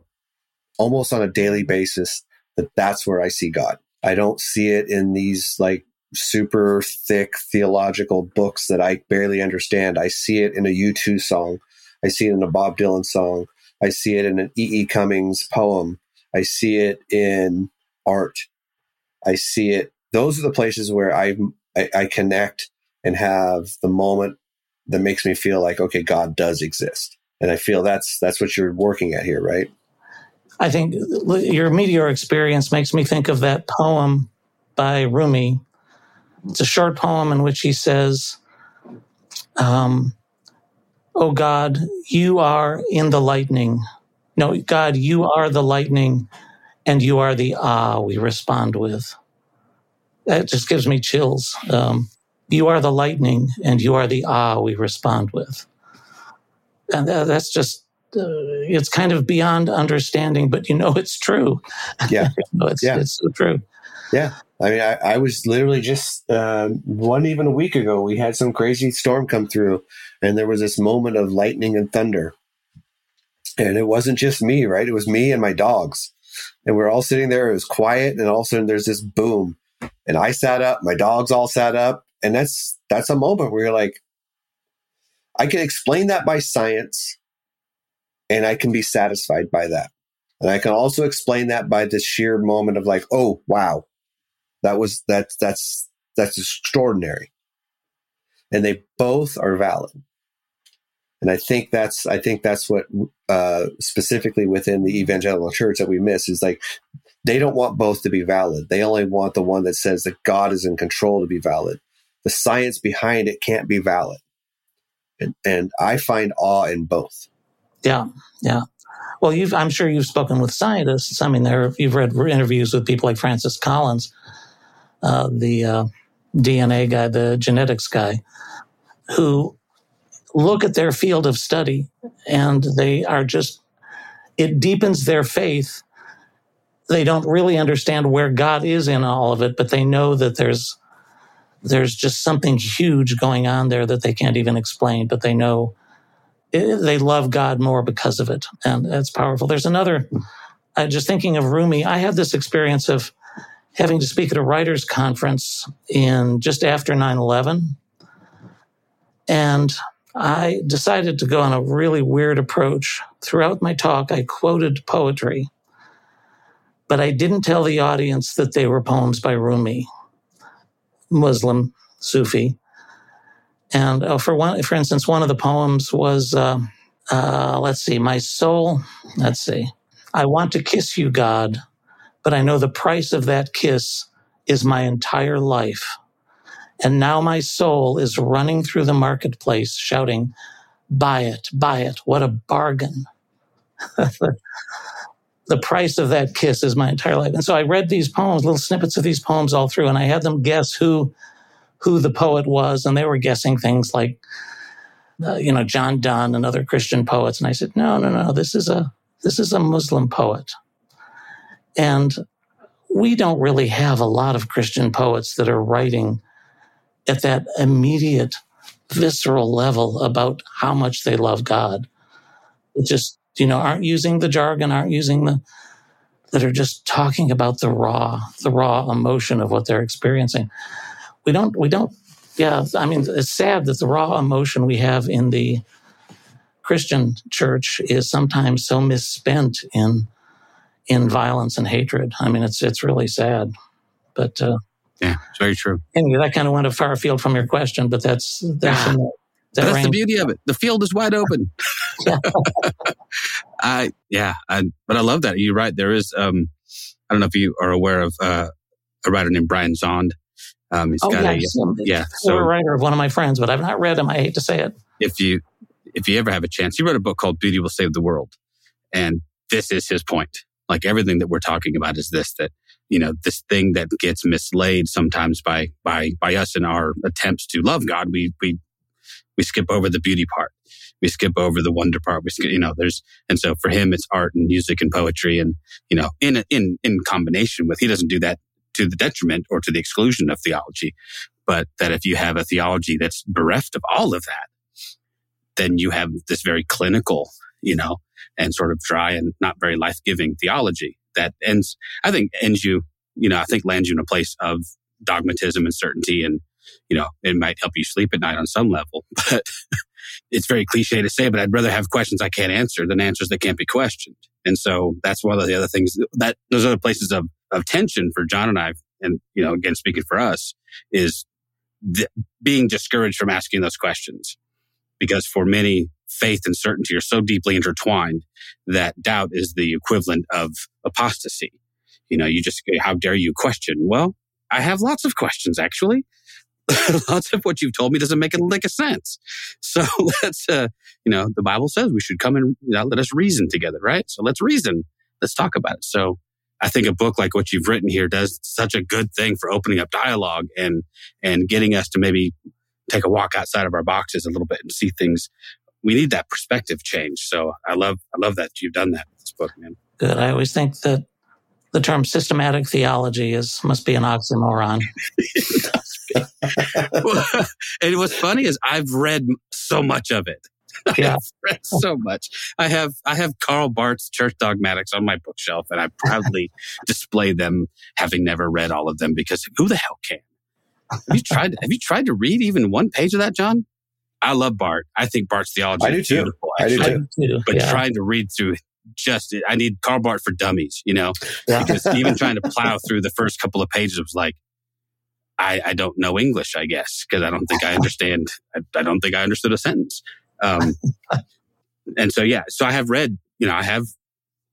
S7: almost on a daily basis that that's where i see god. I don't see it in these like super thick theological books that i barely understand. I see it in a u2 song. I see it in a bob dylan song I see it in an E. E. Cummings poem. I see it in art. I see it. Those are the places where I, I, I connect and have the moment that makes me feel like, okay, God does exist. And I feel that's that's what you're working at here, right?
S8: I think your meteor experience makes me think of that poem by Rumi. It's a short poem in which he says, um, Oh God, you are in the lightning. No, God, you are the lightning and you are the ah we respond with. That just gives me chills. Um, you are the lightning and you are the ah we respond with. And tha- that's just, uh, it's kind of beyond understanding, but you know it's true.
S7: Yeah.
S8: It's,
S7: Yeah.
S8: it's so true.
S7: Yeah. I mean, I, I was literally just um, one even a week ago. We had some crazy storm come through, and there was this moment of lightning and thunder. And it wasn't just me, right? It was me and my dogs. And we are all sitting there. It was quiet, and all of a sudden there's this boom. And I sat up, my dogs all sat up. And that's that's a moment where you're like, I can explain that by science, and I can be satisfied by that. And I can also explain that by the sheer moment of like, oh wow, that was that's that's that's extraordinary. And they both are valid. And I think that's I think that's what uh, specifically within the evangelical church that we miss is like they don't want both to be valid. They only want the one that says that God is in control to be valid. The science behind it can't be valid. And, and I find awe in both.
S8: Yeah, yeah. Well, you've, I'm sure you've spoken with scientists. I mean, there you've read interviews with people like Francis Collins, uh, the uh, DNA guy, the genetics guy, who look at their field of study and they are just it deepens their faith. They don't really understand where God is in all of it, but they know that there's there's just something huge going on there that they can't even explain, but they know it, they love God more because of it. And it's powerful. There's another, uh, just thinking of Rumi, I had this experience of having to speak at a writers' conference in just after 9 11. And I decided to go on a really weird approach. Throughout my talk, I quoted poetry, but I didn't tell the audience that they were poems by Rumi. Muslim Sufi. And uh, for one, for instance, one of the poems was, uh, uh, let's see, my soul. Let's see, I want to kiss you, God, but I know the price of that kiss is my entire life. And now my soul is running through the marketplace shouting, buy it, buy it. What a bargain. the price of that kiss is my entire life. And so I read these poems, little snippets of these poems all through, and I had them guess who who the poet was, and they were guessing things like, uh, you know, John Donne and other Christian poets. And I said, no, no, no, this is a this is a Muslim poet, and we don't really have a lot of Christian poets that are writing at that immediate, visceral level about how much they love God. It just you know, aren't using the jargon, aren't using the, that are just talking about the raw, the raw emotion of what they're experiencing. We don't, we don't, yeah, I mean, it's sad that the raw emotion we have in the Christian church is sometimes so misspent in, in violence and hatred. I mean, it's, it's really sad, but, uh,
S6: yeah, it's very true.
S8: Anyway, that kind of went a far field from your question, but that's that's
S6: that that's the beauty of it. The field is wide open. I yeah, I, but I love that. You're right. There is. Um, I don't know if you are aware of uh, a writer named Brian Zahnd. Um, he's
S8: oh,
S6: got
S8: yes.
S6: a yeah,
S8: so, a writer of one of my friends, but I've not read him. I hate to say it.
S6: If you if you ever have a chance, he wrote a book called Beauty Will Save the World, and this is his point. Like everything that we're talking about is this that you know this thing that gets mislaid sometimes by by by us in our attempts to love God. We we we skip over the beauty part. We skip over the wonder part. We skip, you know, there's, and so for him, it's art and music and poetry and, you know, in, in, in combination with, he doesn't do that to the detriment or to the exclusion of theology. But that if you have a theology that's bereft of all of that, then you have this very clinical, you know, and sort of dry and not very life giving theology that ends, I think ends you, you know, I think lands you in a place of dogmatism and certainty and you know, it might help you sleep at night on some level. But it's very cliche to say, but I'd rather have questions I can't answer than answers that can't be questioned. And so that's one of the other things that those other places of, of tension for John and I, and, you know, again, speaking for us, is being discouraged from asking those questions. Because for many, faith and certainty are so deeply intertwined that doubt is the equivalent of apostasy. You know, you just, how dare you question? Well, I have lots of questions actually. lots of what you've told me doesn't make a lick of sense. So let's, uh, you know, the Bible says we should come and you know, let us reason together, right? So let's reason. Let's talk about it. So I think a book like what you've written here does such a good thing for opening up dialogue and and getting us to maybe take a walk outside of our boxes a little bit and see things. We need that perspective change. So I love I love that you've done that with this book, man.
S8: Good. I always think that the term systematic theology is must be an oxymoron.
S6: and what's funny is I've read so much of it.
S8: Yeah.
S6: I've read so much. I have I have Karl Barth's Church Dogmatics on my bookshelf, and I proudly display them, having never read all of them because who the hell can? Have you tried? have you tried to read even one page of that, John? I love Barth. I think Barth's theology
S7: I do too.
S6: beautiful.
S7: I do too.
S6: But
S8: yeah.
S6: trying to read through just I need Karl Barth for dummies, you know,
S8: Yeah.
S6: because even trying to plow through the first couple of pages was like, I, I don't know English, I guess, because I don't think I understand. I, I don't think I understood a sentence. Um, and so, yeah, so I have read, you know, I have,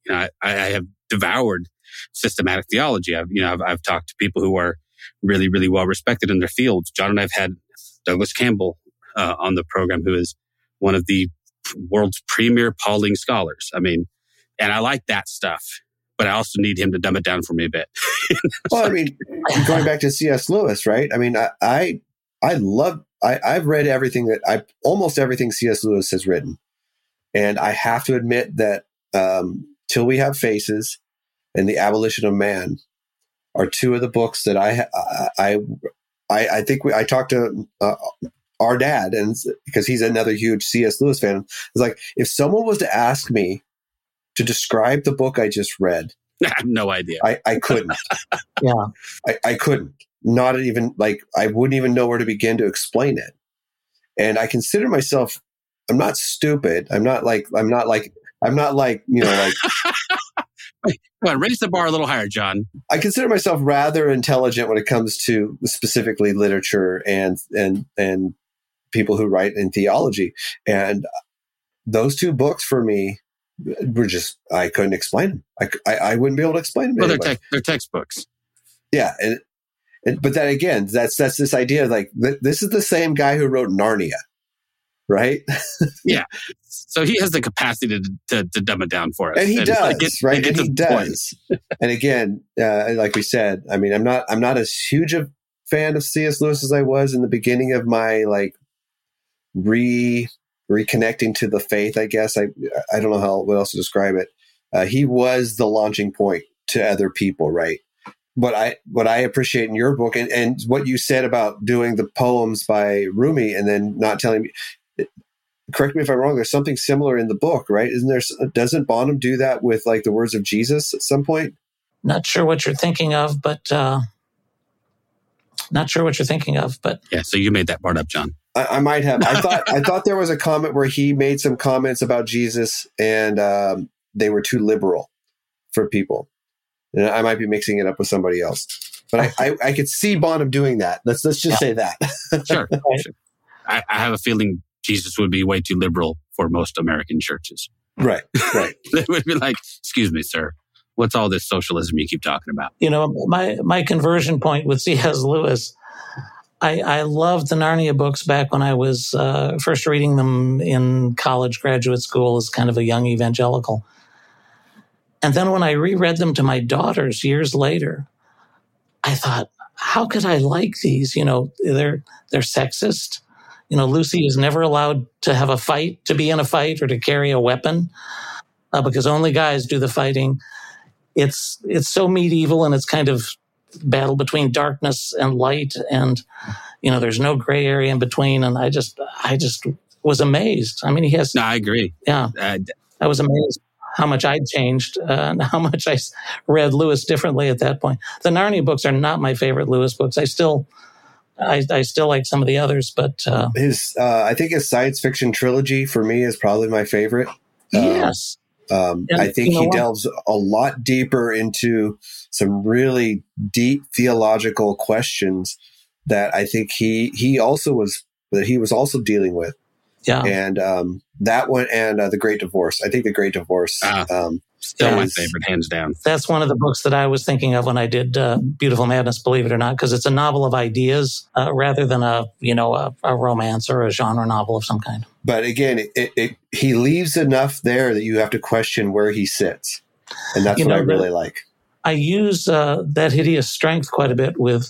S6: you know, I, I have devoured systematic theology. I've, you know, I've, I've talked to people who are really, really well respected in their fields. John and I've had Douglas Campbell uh, on the program, who is one of the world's premier Pauline scholars. I mean, and I like that stuff, but I also need him to dumb it down for me a bit.
S7: Well, I mean, going back to C.S. Lewis, right? I mean, I I, I love I, I've read everything that I almost everything C.S. Lewis has written, and I have to admit that um, Till We Have Faces and The Abolition of Man are two of the books that I I I, I think we, I talked to uh, our dad and because he's another huge C.S. Lewis fan. It's like if someone was to ask me to describe the book I just read,
S6: no idea.
S7: I, I couldn't.
S8: Yeah.
S7: I, I couldn't. Not even like I wouldn't even know where to begin to explain it. And I consider myself I'm not stupid. I'm not like I'm not like I'm not like, you know, like
S6: Come on, raise the bar a little higher, John.
S7: I consider myself rather intelligent when it comes to specifically literature and and and people who write in theology. And those two books for me were just I couldn't explain them. I, I, I wouldn't be able to explain them.
S6: Well, they're, tec- they're textbooks.
S7: yeah, and, and but then again, that's that's this idea like th- this is the same guy who wrote Narnia, right? Yeah.
S6: So he has the capacity to, to, to dumb it down for us.
S7: and he
S6: like,
S7: does,
S6: get-
S7: right? And he does. and again, uh, like we said, I mean, I'm not I'm not as huge a fan of C.S. Lewis as I was in the beginning of my like re reconnecting to the faith. I guess I I don't know how what else to describe it. Uh, he was the launching point to other people, right? What I what I appreciate in your book and, and what you said about doing the poems by Rumi and then not telling me. Correct me if I'm wrong. There's something similar in the book, right? Isn't there? Doesn't Bonham do that with like the words of Jesus at some point?
S8: Not sure what you're thinking of, but uh, not sure what you're thinking of, but
S6: Yeah, so you made that part up, John.
S7: I, I might have. I thought I thought there was a comment where he made some comments about Jesus and um, they were too liberal for people. And I might be mixing it up with somebody else, but I, I, I could see Bonham doing that. Let's let's just say that.
S6: Sure. sure. I, I have a feeling Jesus would be way too liberal for most American churches.
S7: right, right.
S6: They would be like, excuse me, sir. What's all this socialism you keep talking about?
S8: you know, my my conversion point with C.S. Lewis. I, I loved the Narnia books back when I was uh, first reading them in college, graduate school, as kind of a young evangelical. And then when I reread them to my daughters years later, I thought, how could I like these? You know, they're they're sexist. You know, Lucy is never allowed to have a fight, to be in a fight, or to carry a weapon, uh, because only guys do the fighting. It's it's so medieval, and it's kind of battle between darkness and light, and you know, there's no gray area in between. And I just I just was amazed. I mean, he has
S6: No, I agree.
S8: yeah.
S6: Uh,
S8: I was amazed how much I'd changed uh, and how much i read Lewis differently at that point. The Narnia books are not my favorite Lewis books. I still, I, I still like some of the others, but uh,
S7: His uh, I think his science fiction trilogy for me is probably my favorite.
S8: yes,
S7: Um,
S8: And
S7: I think
S8: you know
S7: he
S8: what?
S7: delves a lot deeper into some really deep theological questions that I think he he also was that he was also dealing with,
S8: yeah,
S7: and um, that one and uh, the Great Divorce. I think the Great Divorce.
S6: Ah.
S7: um,
S6: still my favorite, hands down.
S8: that's one of the books that I was thinking of when I did uh, Beautiful Madness. Believe it or not, because it's a novel of ideas uh, rather than a you know a, a romance or a genre novel of some kind.
S7: but again, it, it, it he leaves enough there that you have to question where he sits, and that's
S8: You
S7: what
S8: know,
S7: I
S8: the-
S7: really like.
S8: I use uh, that hideous strength quite a bit with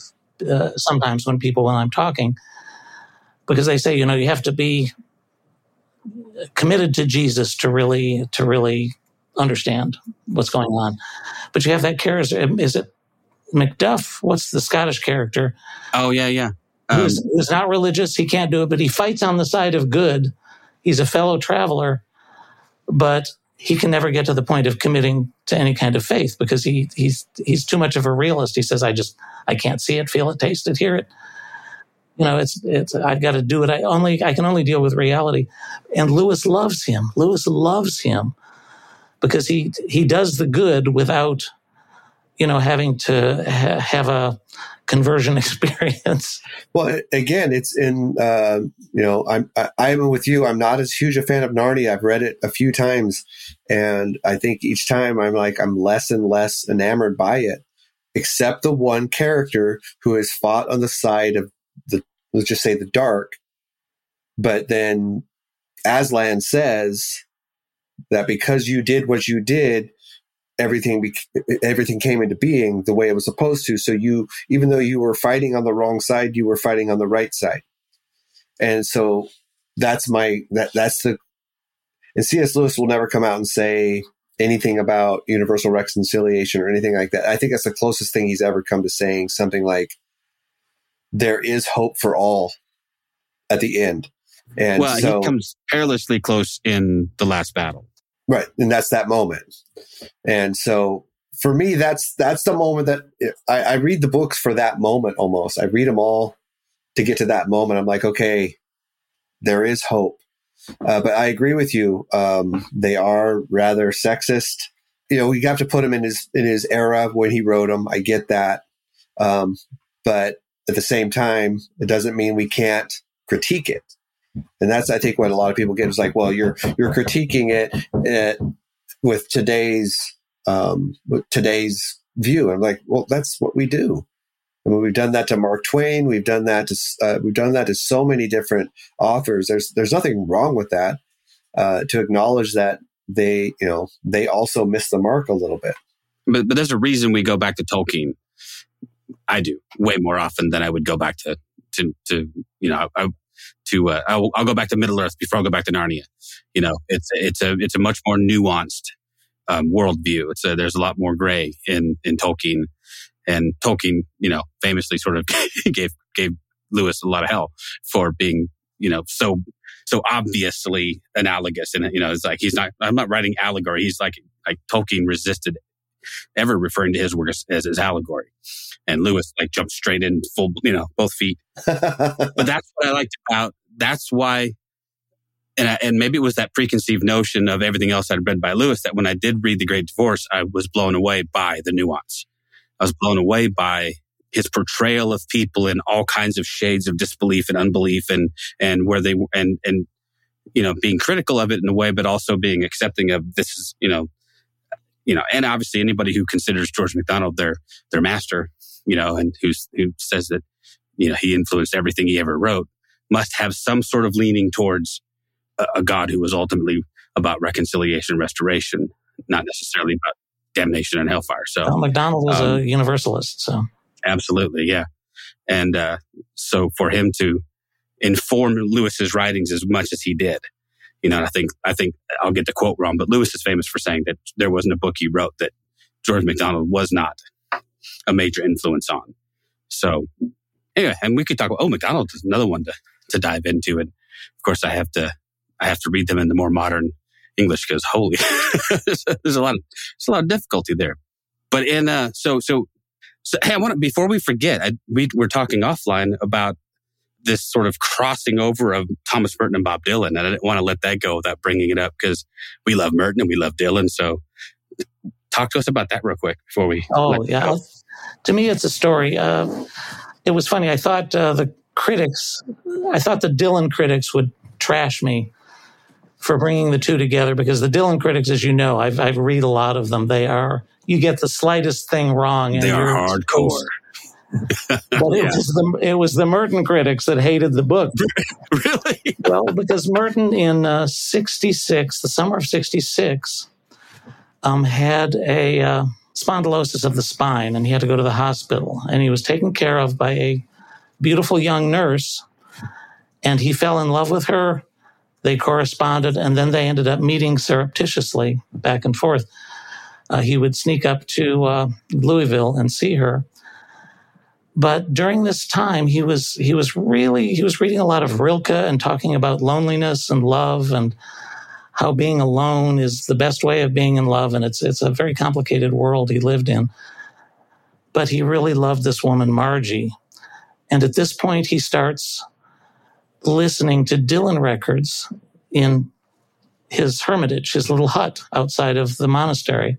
S8: uh, sometimes when people when I'm talking because they say you know you have to be committed to Jesus to really to really understand what's going on, but you have that character. Is it Macduff? What's the Scottish character
S6: Oh, yeah, yeah. Um,
S8: who's, who's not religious? He can't do it, but he fights on the side of good. He's a fellow traveler, but he can never get to the point of committing to any kind of faith because he he's he's too much of a realist. He says, "I just I can't see it, feel it, taste it, hear it." You know, it's it's I've got to do it. I only I can only deal with reality. And Lewis loves him. Lewis loves him because he he does the good without you know having to ha- have a conversion experience.
S7: Well, again, it's in uh, you know I'm I, I'm with you. I'm not as huge a fan of Narnia. I've read it a few times, and I think each time I'm like I'm less and less enamored by it, except the one character who has fought on the side of the let's just say the dark, but then Aslan says that because you did what you did, everything bec- everything came into being the way it was supposed to. So you, even though you were fighting on the wrong side, you were fighting on the right side. And so that's my that that's the. And C.S. Lewis will never come out and say anything about universal reconciliation or anything like that. I think that's the closest thing he's ever come to saying something like, there is hope for all at the end. And
S6: well,
S7: so,
S6: he comes perilously close in the last battle.
S7: Right. And that's that moment. And so for me, that's, that's the moment that I, I read the books for that moment almost. I read them all to get to that moment. I'm like, okay, there is hope. Uh, but I agree with you. Um, they are rather sexist. You know, we have to put him in his in his era when he wrote them. I get that, um, but at the same time, it doesn't mean we can't critique it. And that's, I think, what a lot of people get is like, well, you're you're critiquing it with today's um, with today's view. I'm like, well, that's what we do. I mean, we've done that to Mark Twain. We've done that to uh, we've done that to so many different authors. There's there's nothing wrong with that. Uh, to acknowledge that they you know they also miss the mark a little bit.
S6: But but there's a reason we go back to Tolkien. I do way more often than I would go back to to to you know I, to uh, I'll, I'll go back to Middle Earth before I go back to Narnia. You know, it's it's a it's a much more nuanced um, worldview. It's a, there's a lot more gray in in Tolkien, and Tolkien, you know, famously sort of gave gave Lewis a lot of hell for being you know so so obviously analogous, and you know, it's like he's not. I'm not writing allegory. He's like like Tolkien resisted ever referring to his work as, as his allegory. And Lewis like jumped straight in full, you know, both feet. but that's what I liked about. That's why, and I, and maybe it was that preconceived notion of everything else I'd read by Lewis that when I did read The Great Divorce, I was blown away by the nuance. I was blown away by his portrayal of people in all kinds of shades of disbelief and unbelief, and and where they and and you know being critical of it in a way, but also being accepting of this is you know you know, and obviously anybody who considers George MacDonald their their master, you know, and who's who says that you know he influenced everything he ever wrote, must have some sort of leaning towards a, a God who was ultimately about reconciliation, restoration, not necessarily about damnation and hellfire. So
S8: Well, MacDonald was
S6: Um,
S8: a universalist, so
S6: absolutely, yeah, and uh, so for him to inform Lewis's writings as much as he did. You know, I think I think I'll get the quote wrong, but Lewis is famous for saying that there wasn't a book he wrote that George MacDonald was not a major influence on. So anyway, and we could talk about oh MacDonald is another one to to dive into, and of course I have to I have to read them in the more modern English because holy, there's, there's a lot of there's a lot of difficulty there. But in uh, so so so hey, I want to before we forget, I, we were talking offline about this sort of crossing over of Thomas Merton and Bob Dylan, and I didn't want to let that go without bringing it up because we love Merton and we love Dylan. So talk to us about that real quick before we.
S8: Oh yeah, to me it's a story. Uh, it was funny. I thought uh, the critics, I thought the Dylan critics would trash me for bringing the two together because the Dylan critics, as you know, I've I read a lot of them. They are you get the slightest thing wrong, and
S6: They are hardcore.
S8: But it
S6: Yeah.
S8: was the it was the Merton critics that hated the book.
S6: really?
S8: well, because Merton in uh, '66, the summer of '66, um, had a uh, spondylosis of the spine, and he had to go to the hospital. And he was taken care of by a beautiful young nurse, and he fell in love with her. They corresponded, and then they ended up meeting surreptitiously back and forth. Uh, he would sneak up to uh, Louisville and see her. But during this time, he was he was really he was reading a lot of Rilke and talking about loneliness and love and how being alone is the best way of being in love, and it's it's a very complicated world he lived in. But he really loved this woman, Margie, and at this point, he starts listening to Dylan records in his hermitage, his little hut outside of the monastery,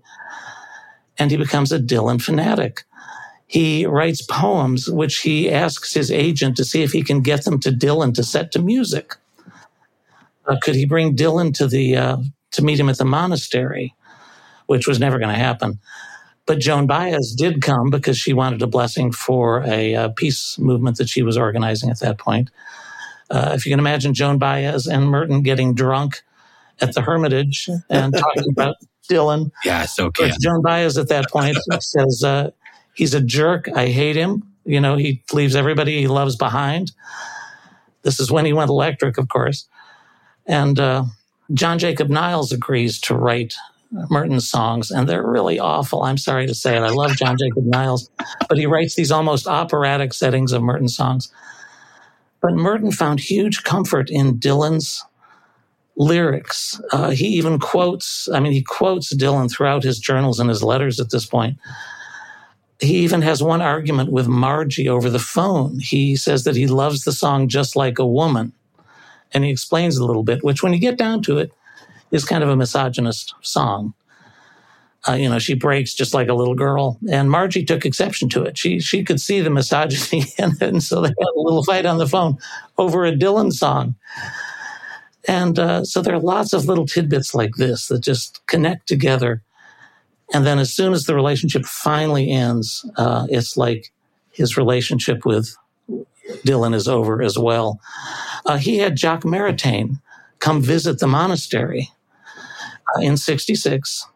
S8: and he becomes a Dylan fanatic he writes poems which he asks his agent to see if he can get them to Dylan to set to music. Uh, could he bring Dylan to the uh, to meet him at the monastery, which was never going to happen. But Joan Baez did come because she wanted a blessing for a, uh peace movement that she was organizing at that point. Uh, if you can imagine Joan Baez and Merton getting drunk at the Hermitage and talking about Dylan,
S6: Yeah, so can.
S8: Joan Baez at that point says, uh, he's a jerk. I hate him. You know, he leaves everybody he loves behind. This is when he went electric, of course. And uh, John Jacob Niles agrees to write Merton's songs, and they're really awful. I'm sorry to say it. I love John Jacob Niles, but he writes these almost operatic settings of Merton's songs. But Merton found huge comfort in Dylan's lyrics. Uh, he even quotes, I mean, he quotes Dylan throughout his journals and his letters at this point. He even has one argument with Margie over the phone. He says that he loves the song just like a woman. And he explains a little bit, which, when you get down to it, is kind of a misogynist song. Uh, you know, she breaks just like a little girl, and Margie took exception to it. She she could see the misogyny in it, and so they had a little fight on the phone over a Dylan song. And uh, so there are lots of little tidbits like this that just connect together. And then as soon as the relationship finally ends, uh, it's like his relationship with Dylan is over as well. Uh, he had Jacques Maritain come visit the monastery uh, in 66.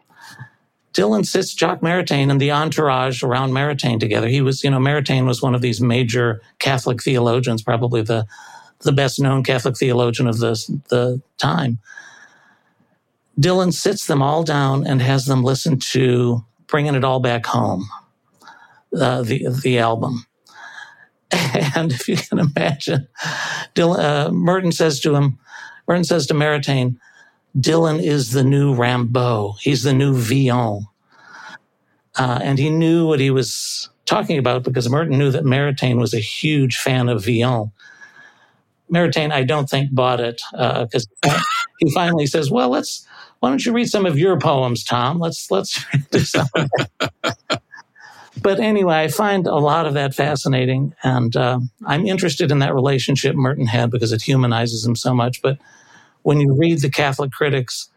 S8: Dylan sits Jacques Maritain and the entourage around Maritain together. He was, you know, Maritain was one of these major Catholic theologians, probably the the best known Catholic theologian of the, the time. Dylan sits them all down and has them listen to Bringing It All Back Home, uh, the, the album. And if you can imagine, Dylan, uh, Merton says to him, Merton says to Maritain, Dylan is the new Rimbaud. He's the new Villon. Uh, and he knew what he was talking about because Merton knew that Maritain was a huge fan of Villon. Maritain, I don't think, bought it because uh, he finally says, "Well, let's. Why don't you read some of your poems, Tom? Let's let's do some." but anyway, I find a lot of that fascinating, and uh, I'm interested in that relationship Merton had because it humanizes him so much. But when you read the Catholic critics,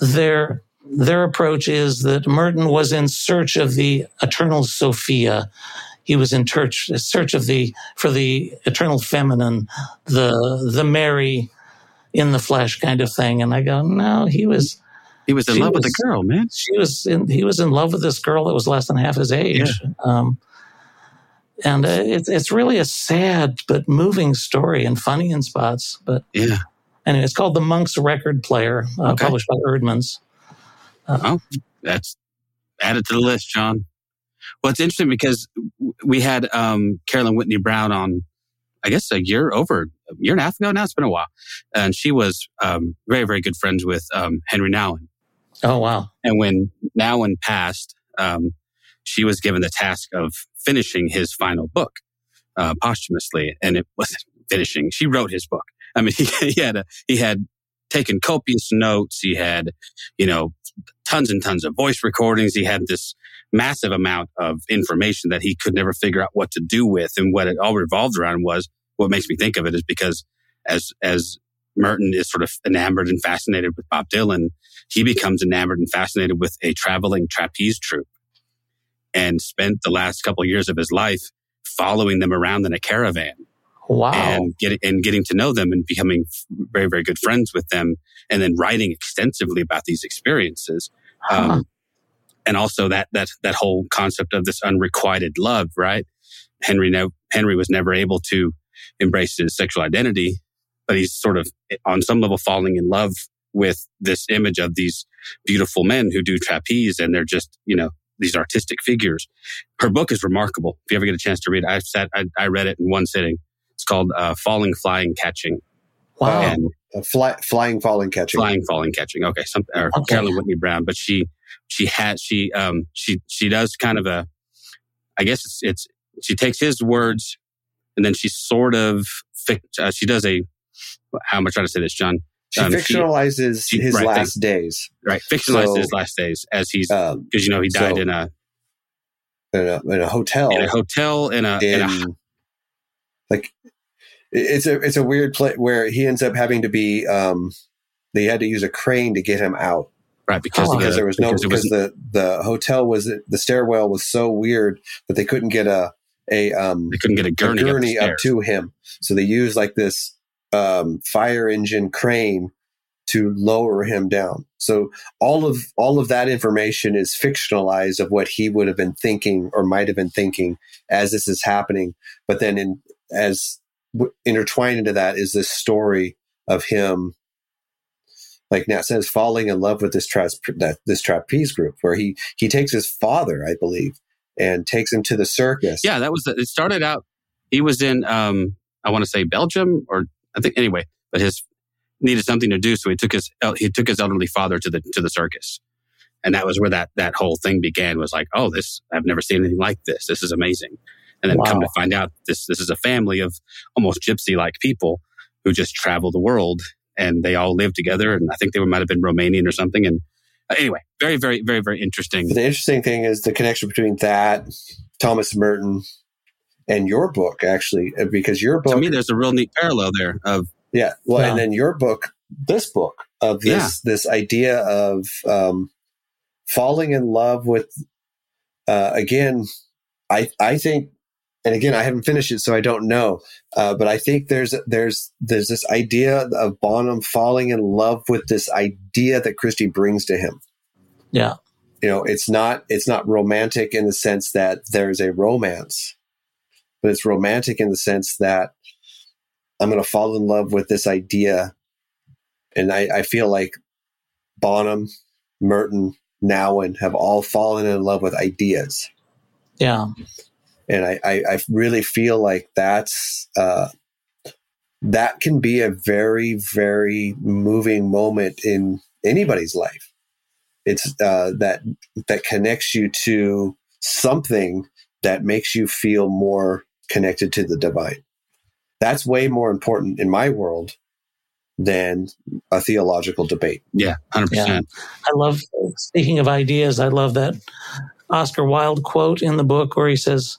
S8: their their approach is that Merton was in search of the eternal Sophia he was in search, search of the for the eternal feminine, the the Mary in the flesh kind of thing. And I go, no, he was.
S6: He was in love was, with the girl, man.
S8: She was in. He was in love with this girl that was less than half his age. Yeah. Um, and uh, it's it's really a sad but moving story and funny in spots. But
S6: yeah,
S8: anyway, it's called The Monk's Record Player, uh, okay. published by Eerdmans.
S6: Uh, oh, that's added to the list, John. Well, it's interesting because we had um, Carolyn Whitney Brown on, I guess, a year over a year and a half ago now. It's been a while, and she was um, very, very good friends with um, Henry Nouwen.
S8: Oh wow!
S6: And when Nouwen passed, um, she was given the task of finishing his final book uh, posthumously, and it wasn't finishing. She wrote his book. I mean, he, he had a, he had taken copious notes. He had, you know, tons and tons of voice recordings. He had this massive amount of information that he could never figure out what to do with. And what it all revolved around was what makes me think of it is because as, as Merton is sort of enamored and fascinated with Bob Dylan, he becomes enamored and fascinated with a traveling trapeze troupe and spent the last couple of years of his life following them around in a caravan.
S8: Wow.
S6: And, get, and getting to know them and becoming very, very good friends with them and then writing extensively about these experiences. Huh. Um, and also that that that whole concept of this unrequited love, right? Henry no, Henry was never able to embrace his sexual identity, but he's sort of on some level falling in love with this image of these beautiful men who do trapeze, and they're just you know these artistic figures. Her book is remarkable. If you ever get a chance to read it, I sat I, I read it in one sitting. It's called uh, "Falling, Flying, Catching."
S8: Wow. And
S7: uh, fly, flying, falling, catching.
S6: Flying, falling, catching. Okay, some or okay. Carolyn Whitney Brown, but she she has she um she she does kind of a, I guess it's it's she takes his words, and then she sort of uh, she does a how am I trying to say this, John?
S7: She um, fictionalizes she, his right, last days.
S6: Right, fictionalizes so, his last days as he's because um, you know he died so, in a
S7: in a, in a hotel
S6: in a hotel in a, in, in a
S7: like it's a it's a weird place where he ends up having to be um they had to use a crane to get him out
S6: right because,
S7: because there was no because, because the the hotel was the stairwell was so weird that they couldn't get a a um
S6: they couldn't get a gurney, a
S7: gurney
S6: up,
S7: up, to him. So they used like this um fire engine crane to lower him down. So all of all of that information is fictionalized of what he would have been thinking or might have been thinking as this is happening. But then in as intertwined into that is this story of him like Nat says, falling in love with this this trapeze group, where he he takes his father, I believe, and takes him to the circus.
S6: Yeah, that was the, it. Started out. He was in, um, I want to say Belgium, or I think anyway. But his needed something to do, so he took his he took his elderly father to the to the circus, and that was where that that whole thing began. Was like, oh, this I've never seen anything like this. This is amazing. And then come to find out, this this is a family of almost gypsy like people who just travel the world, and they all live together. And I think they might have been Romanian or something. And anyway, very very very very interesting.
S7: The interesting thing is the connection between that, Thomas Merton, and your book, actually, uh, because your book,
S6: To me, there's a real neat parallel there of
S7: yeah, well,
S8: Yeah.
S7: and then your book, this book of this this idea of um, falling in love with, uh, again, I I think, and again, I haven't finished it, so I don't know, uh, but I think there's there's there's this idea of Bonham falling in love with this idea that Christie brings to him.
S8: Yeah.
S7: you know it's not it's not romantic in the sense that there's a romance but it's romantic in the sense that i'm going to fall in love with this idea and I, I feel like bonham merton Nouwen have all fallen in love with ideas
S8: Yeah.
S7: And I, I, I really feel like that's uh, that can be a very very moving moment in anybody's life it's uh, that that connects you to something that makes you feel more connected to the divine that's way more important in my world than a theological debate
S6: yeah, hundred
S8: Yeah.
S6: percent.
S8: I love, speaking of ideas, I love that Oscar Wilde quote in the book where he says,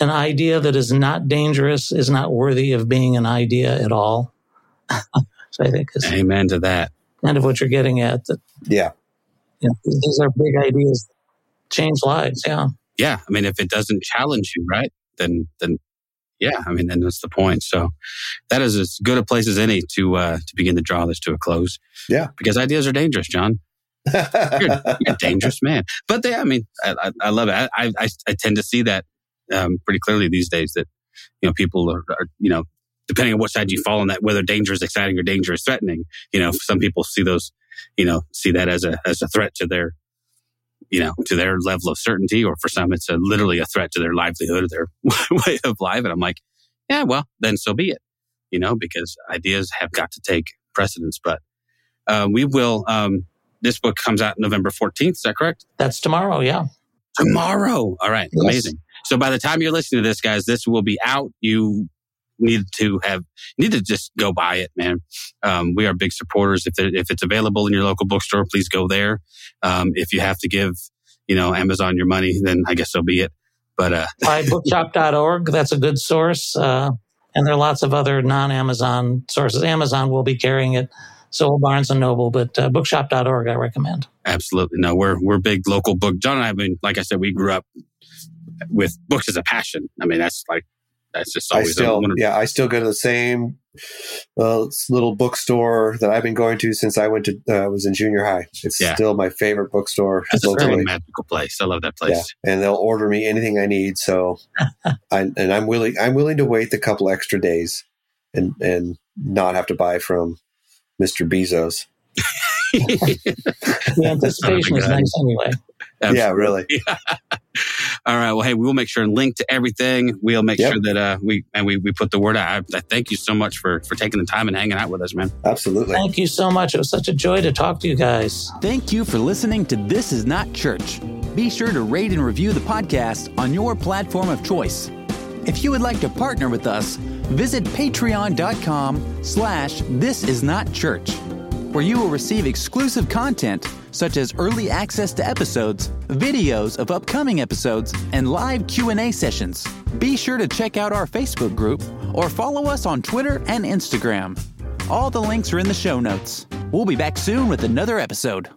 S8: An idea that is not dangerous is not worthy of being an idea at all. so I think is
S6: Amen to that.
S8: kind of what you're getting at. That
S7: yeah
S8: you know, these are big ideas, change lives. Yeah.
S6: yeah, I mean, if it doesn't challenge you, right, then then yeah, I mean, then that's the point. So that is as good a place as any to uh, to begin to draw this to a close.
S7: Yeah.
S6: because ideas are dangerous, John. You're, you're a dangerous man. But they, I mean, I, I, I love it. I, I I tend to see that um, pretty clearly these days. That you know, people are, are you know, depending on what side you fall on that, whether danger is exciting or danger is threatening. You know, some people see those, you know, see that as a as a threat to their you know, to their level of certainty, or for some, it's a, literally a threat to their livelihood or their way of life. And I'm like, yeah, well, then so be it, you know, because ideas have got to take precedence. But uh, we will, um, this book comes out November 14th. Is that correct?
S8: That's tomorrow. Yeah.
S6: Tomorrow. All right.
S8: Yes.
S6: Amazing. So by the time you're listening to this, guys, this will be out. You need to have, need to just go buy it, man. Um, we are big supporters. If, it, if it's available in your local bookstore, please go there. Um, if you have to give, you know, Amazon your money, then I guess so be it. But, uh,
S8: By bookshop.org. That's a good source. Uh, and there are lots of other non Amazon sources. Amazon will be carrying it. So will Barnes and Noble, but uh, bookshop.org I recommend.
S6: Absolutely. No, we're we're big local book. John and I, I mean, like I said, we grew up with books as a passion. I mean, that's like that's just always.
S7: I still,
S6: one
S7: yeah, I still go to the same uh, little bookstore that I've been going to since I went to uh, was in junior high. It's
S6: Yeah.
S7: still my favorite bookstore
S6: That's a really magical place. I love that place.
S7: Yeah,
S6: place.
S7: and they'll order me anything I need. So, I, and I'm willing, I'm willing to wait the couple extra days and and not have to buy from Mr. Bezos.
S8: The anticipation is nice anyway.
S7: Yeah, really.
S6: All right. Well, hey, we'll make sure and link to everything. We'll make
S7: Yep.
S6: sure that uh, we and we, we put the word out. I, I thank you so much for for taking the time and hanging out with us, man.
S7: Absolutely.
S8: Thank you so much. It was such a joy to talk to you guys.
S9: Thank you for listening to This Is Not Church. Be sure to rate and review the podcast on your platform of choice. If you would like to partner with us, visit patreon.com slash this is not church, where you will receive exclusive content such as early access to episodes, videos of upcoming episodes, and live Q&A sessions. Be sure to check out our Facebook group or follow us on Twitter and Instagram. All the links are in the show notes. We'll be back soon with another episode.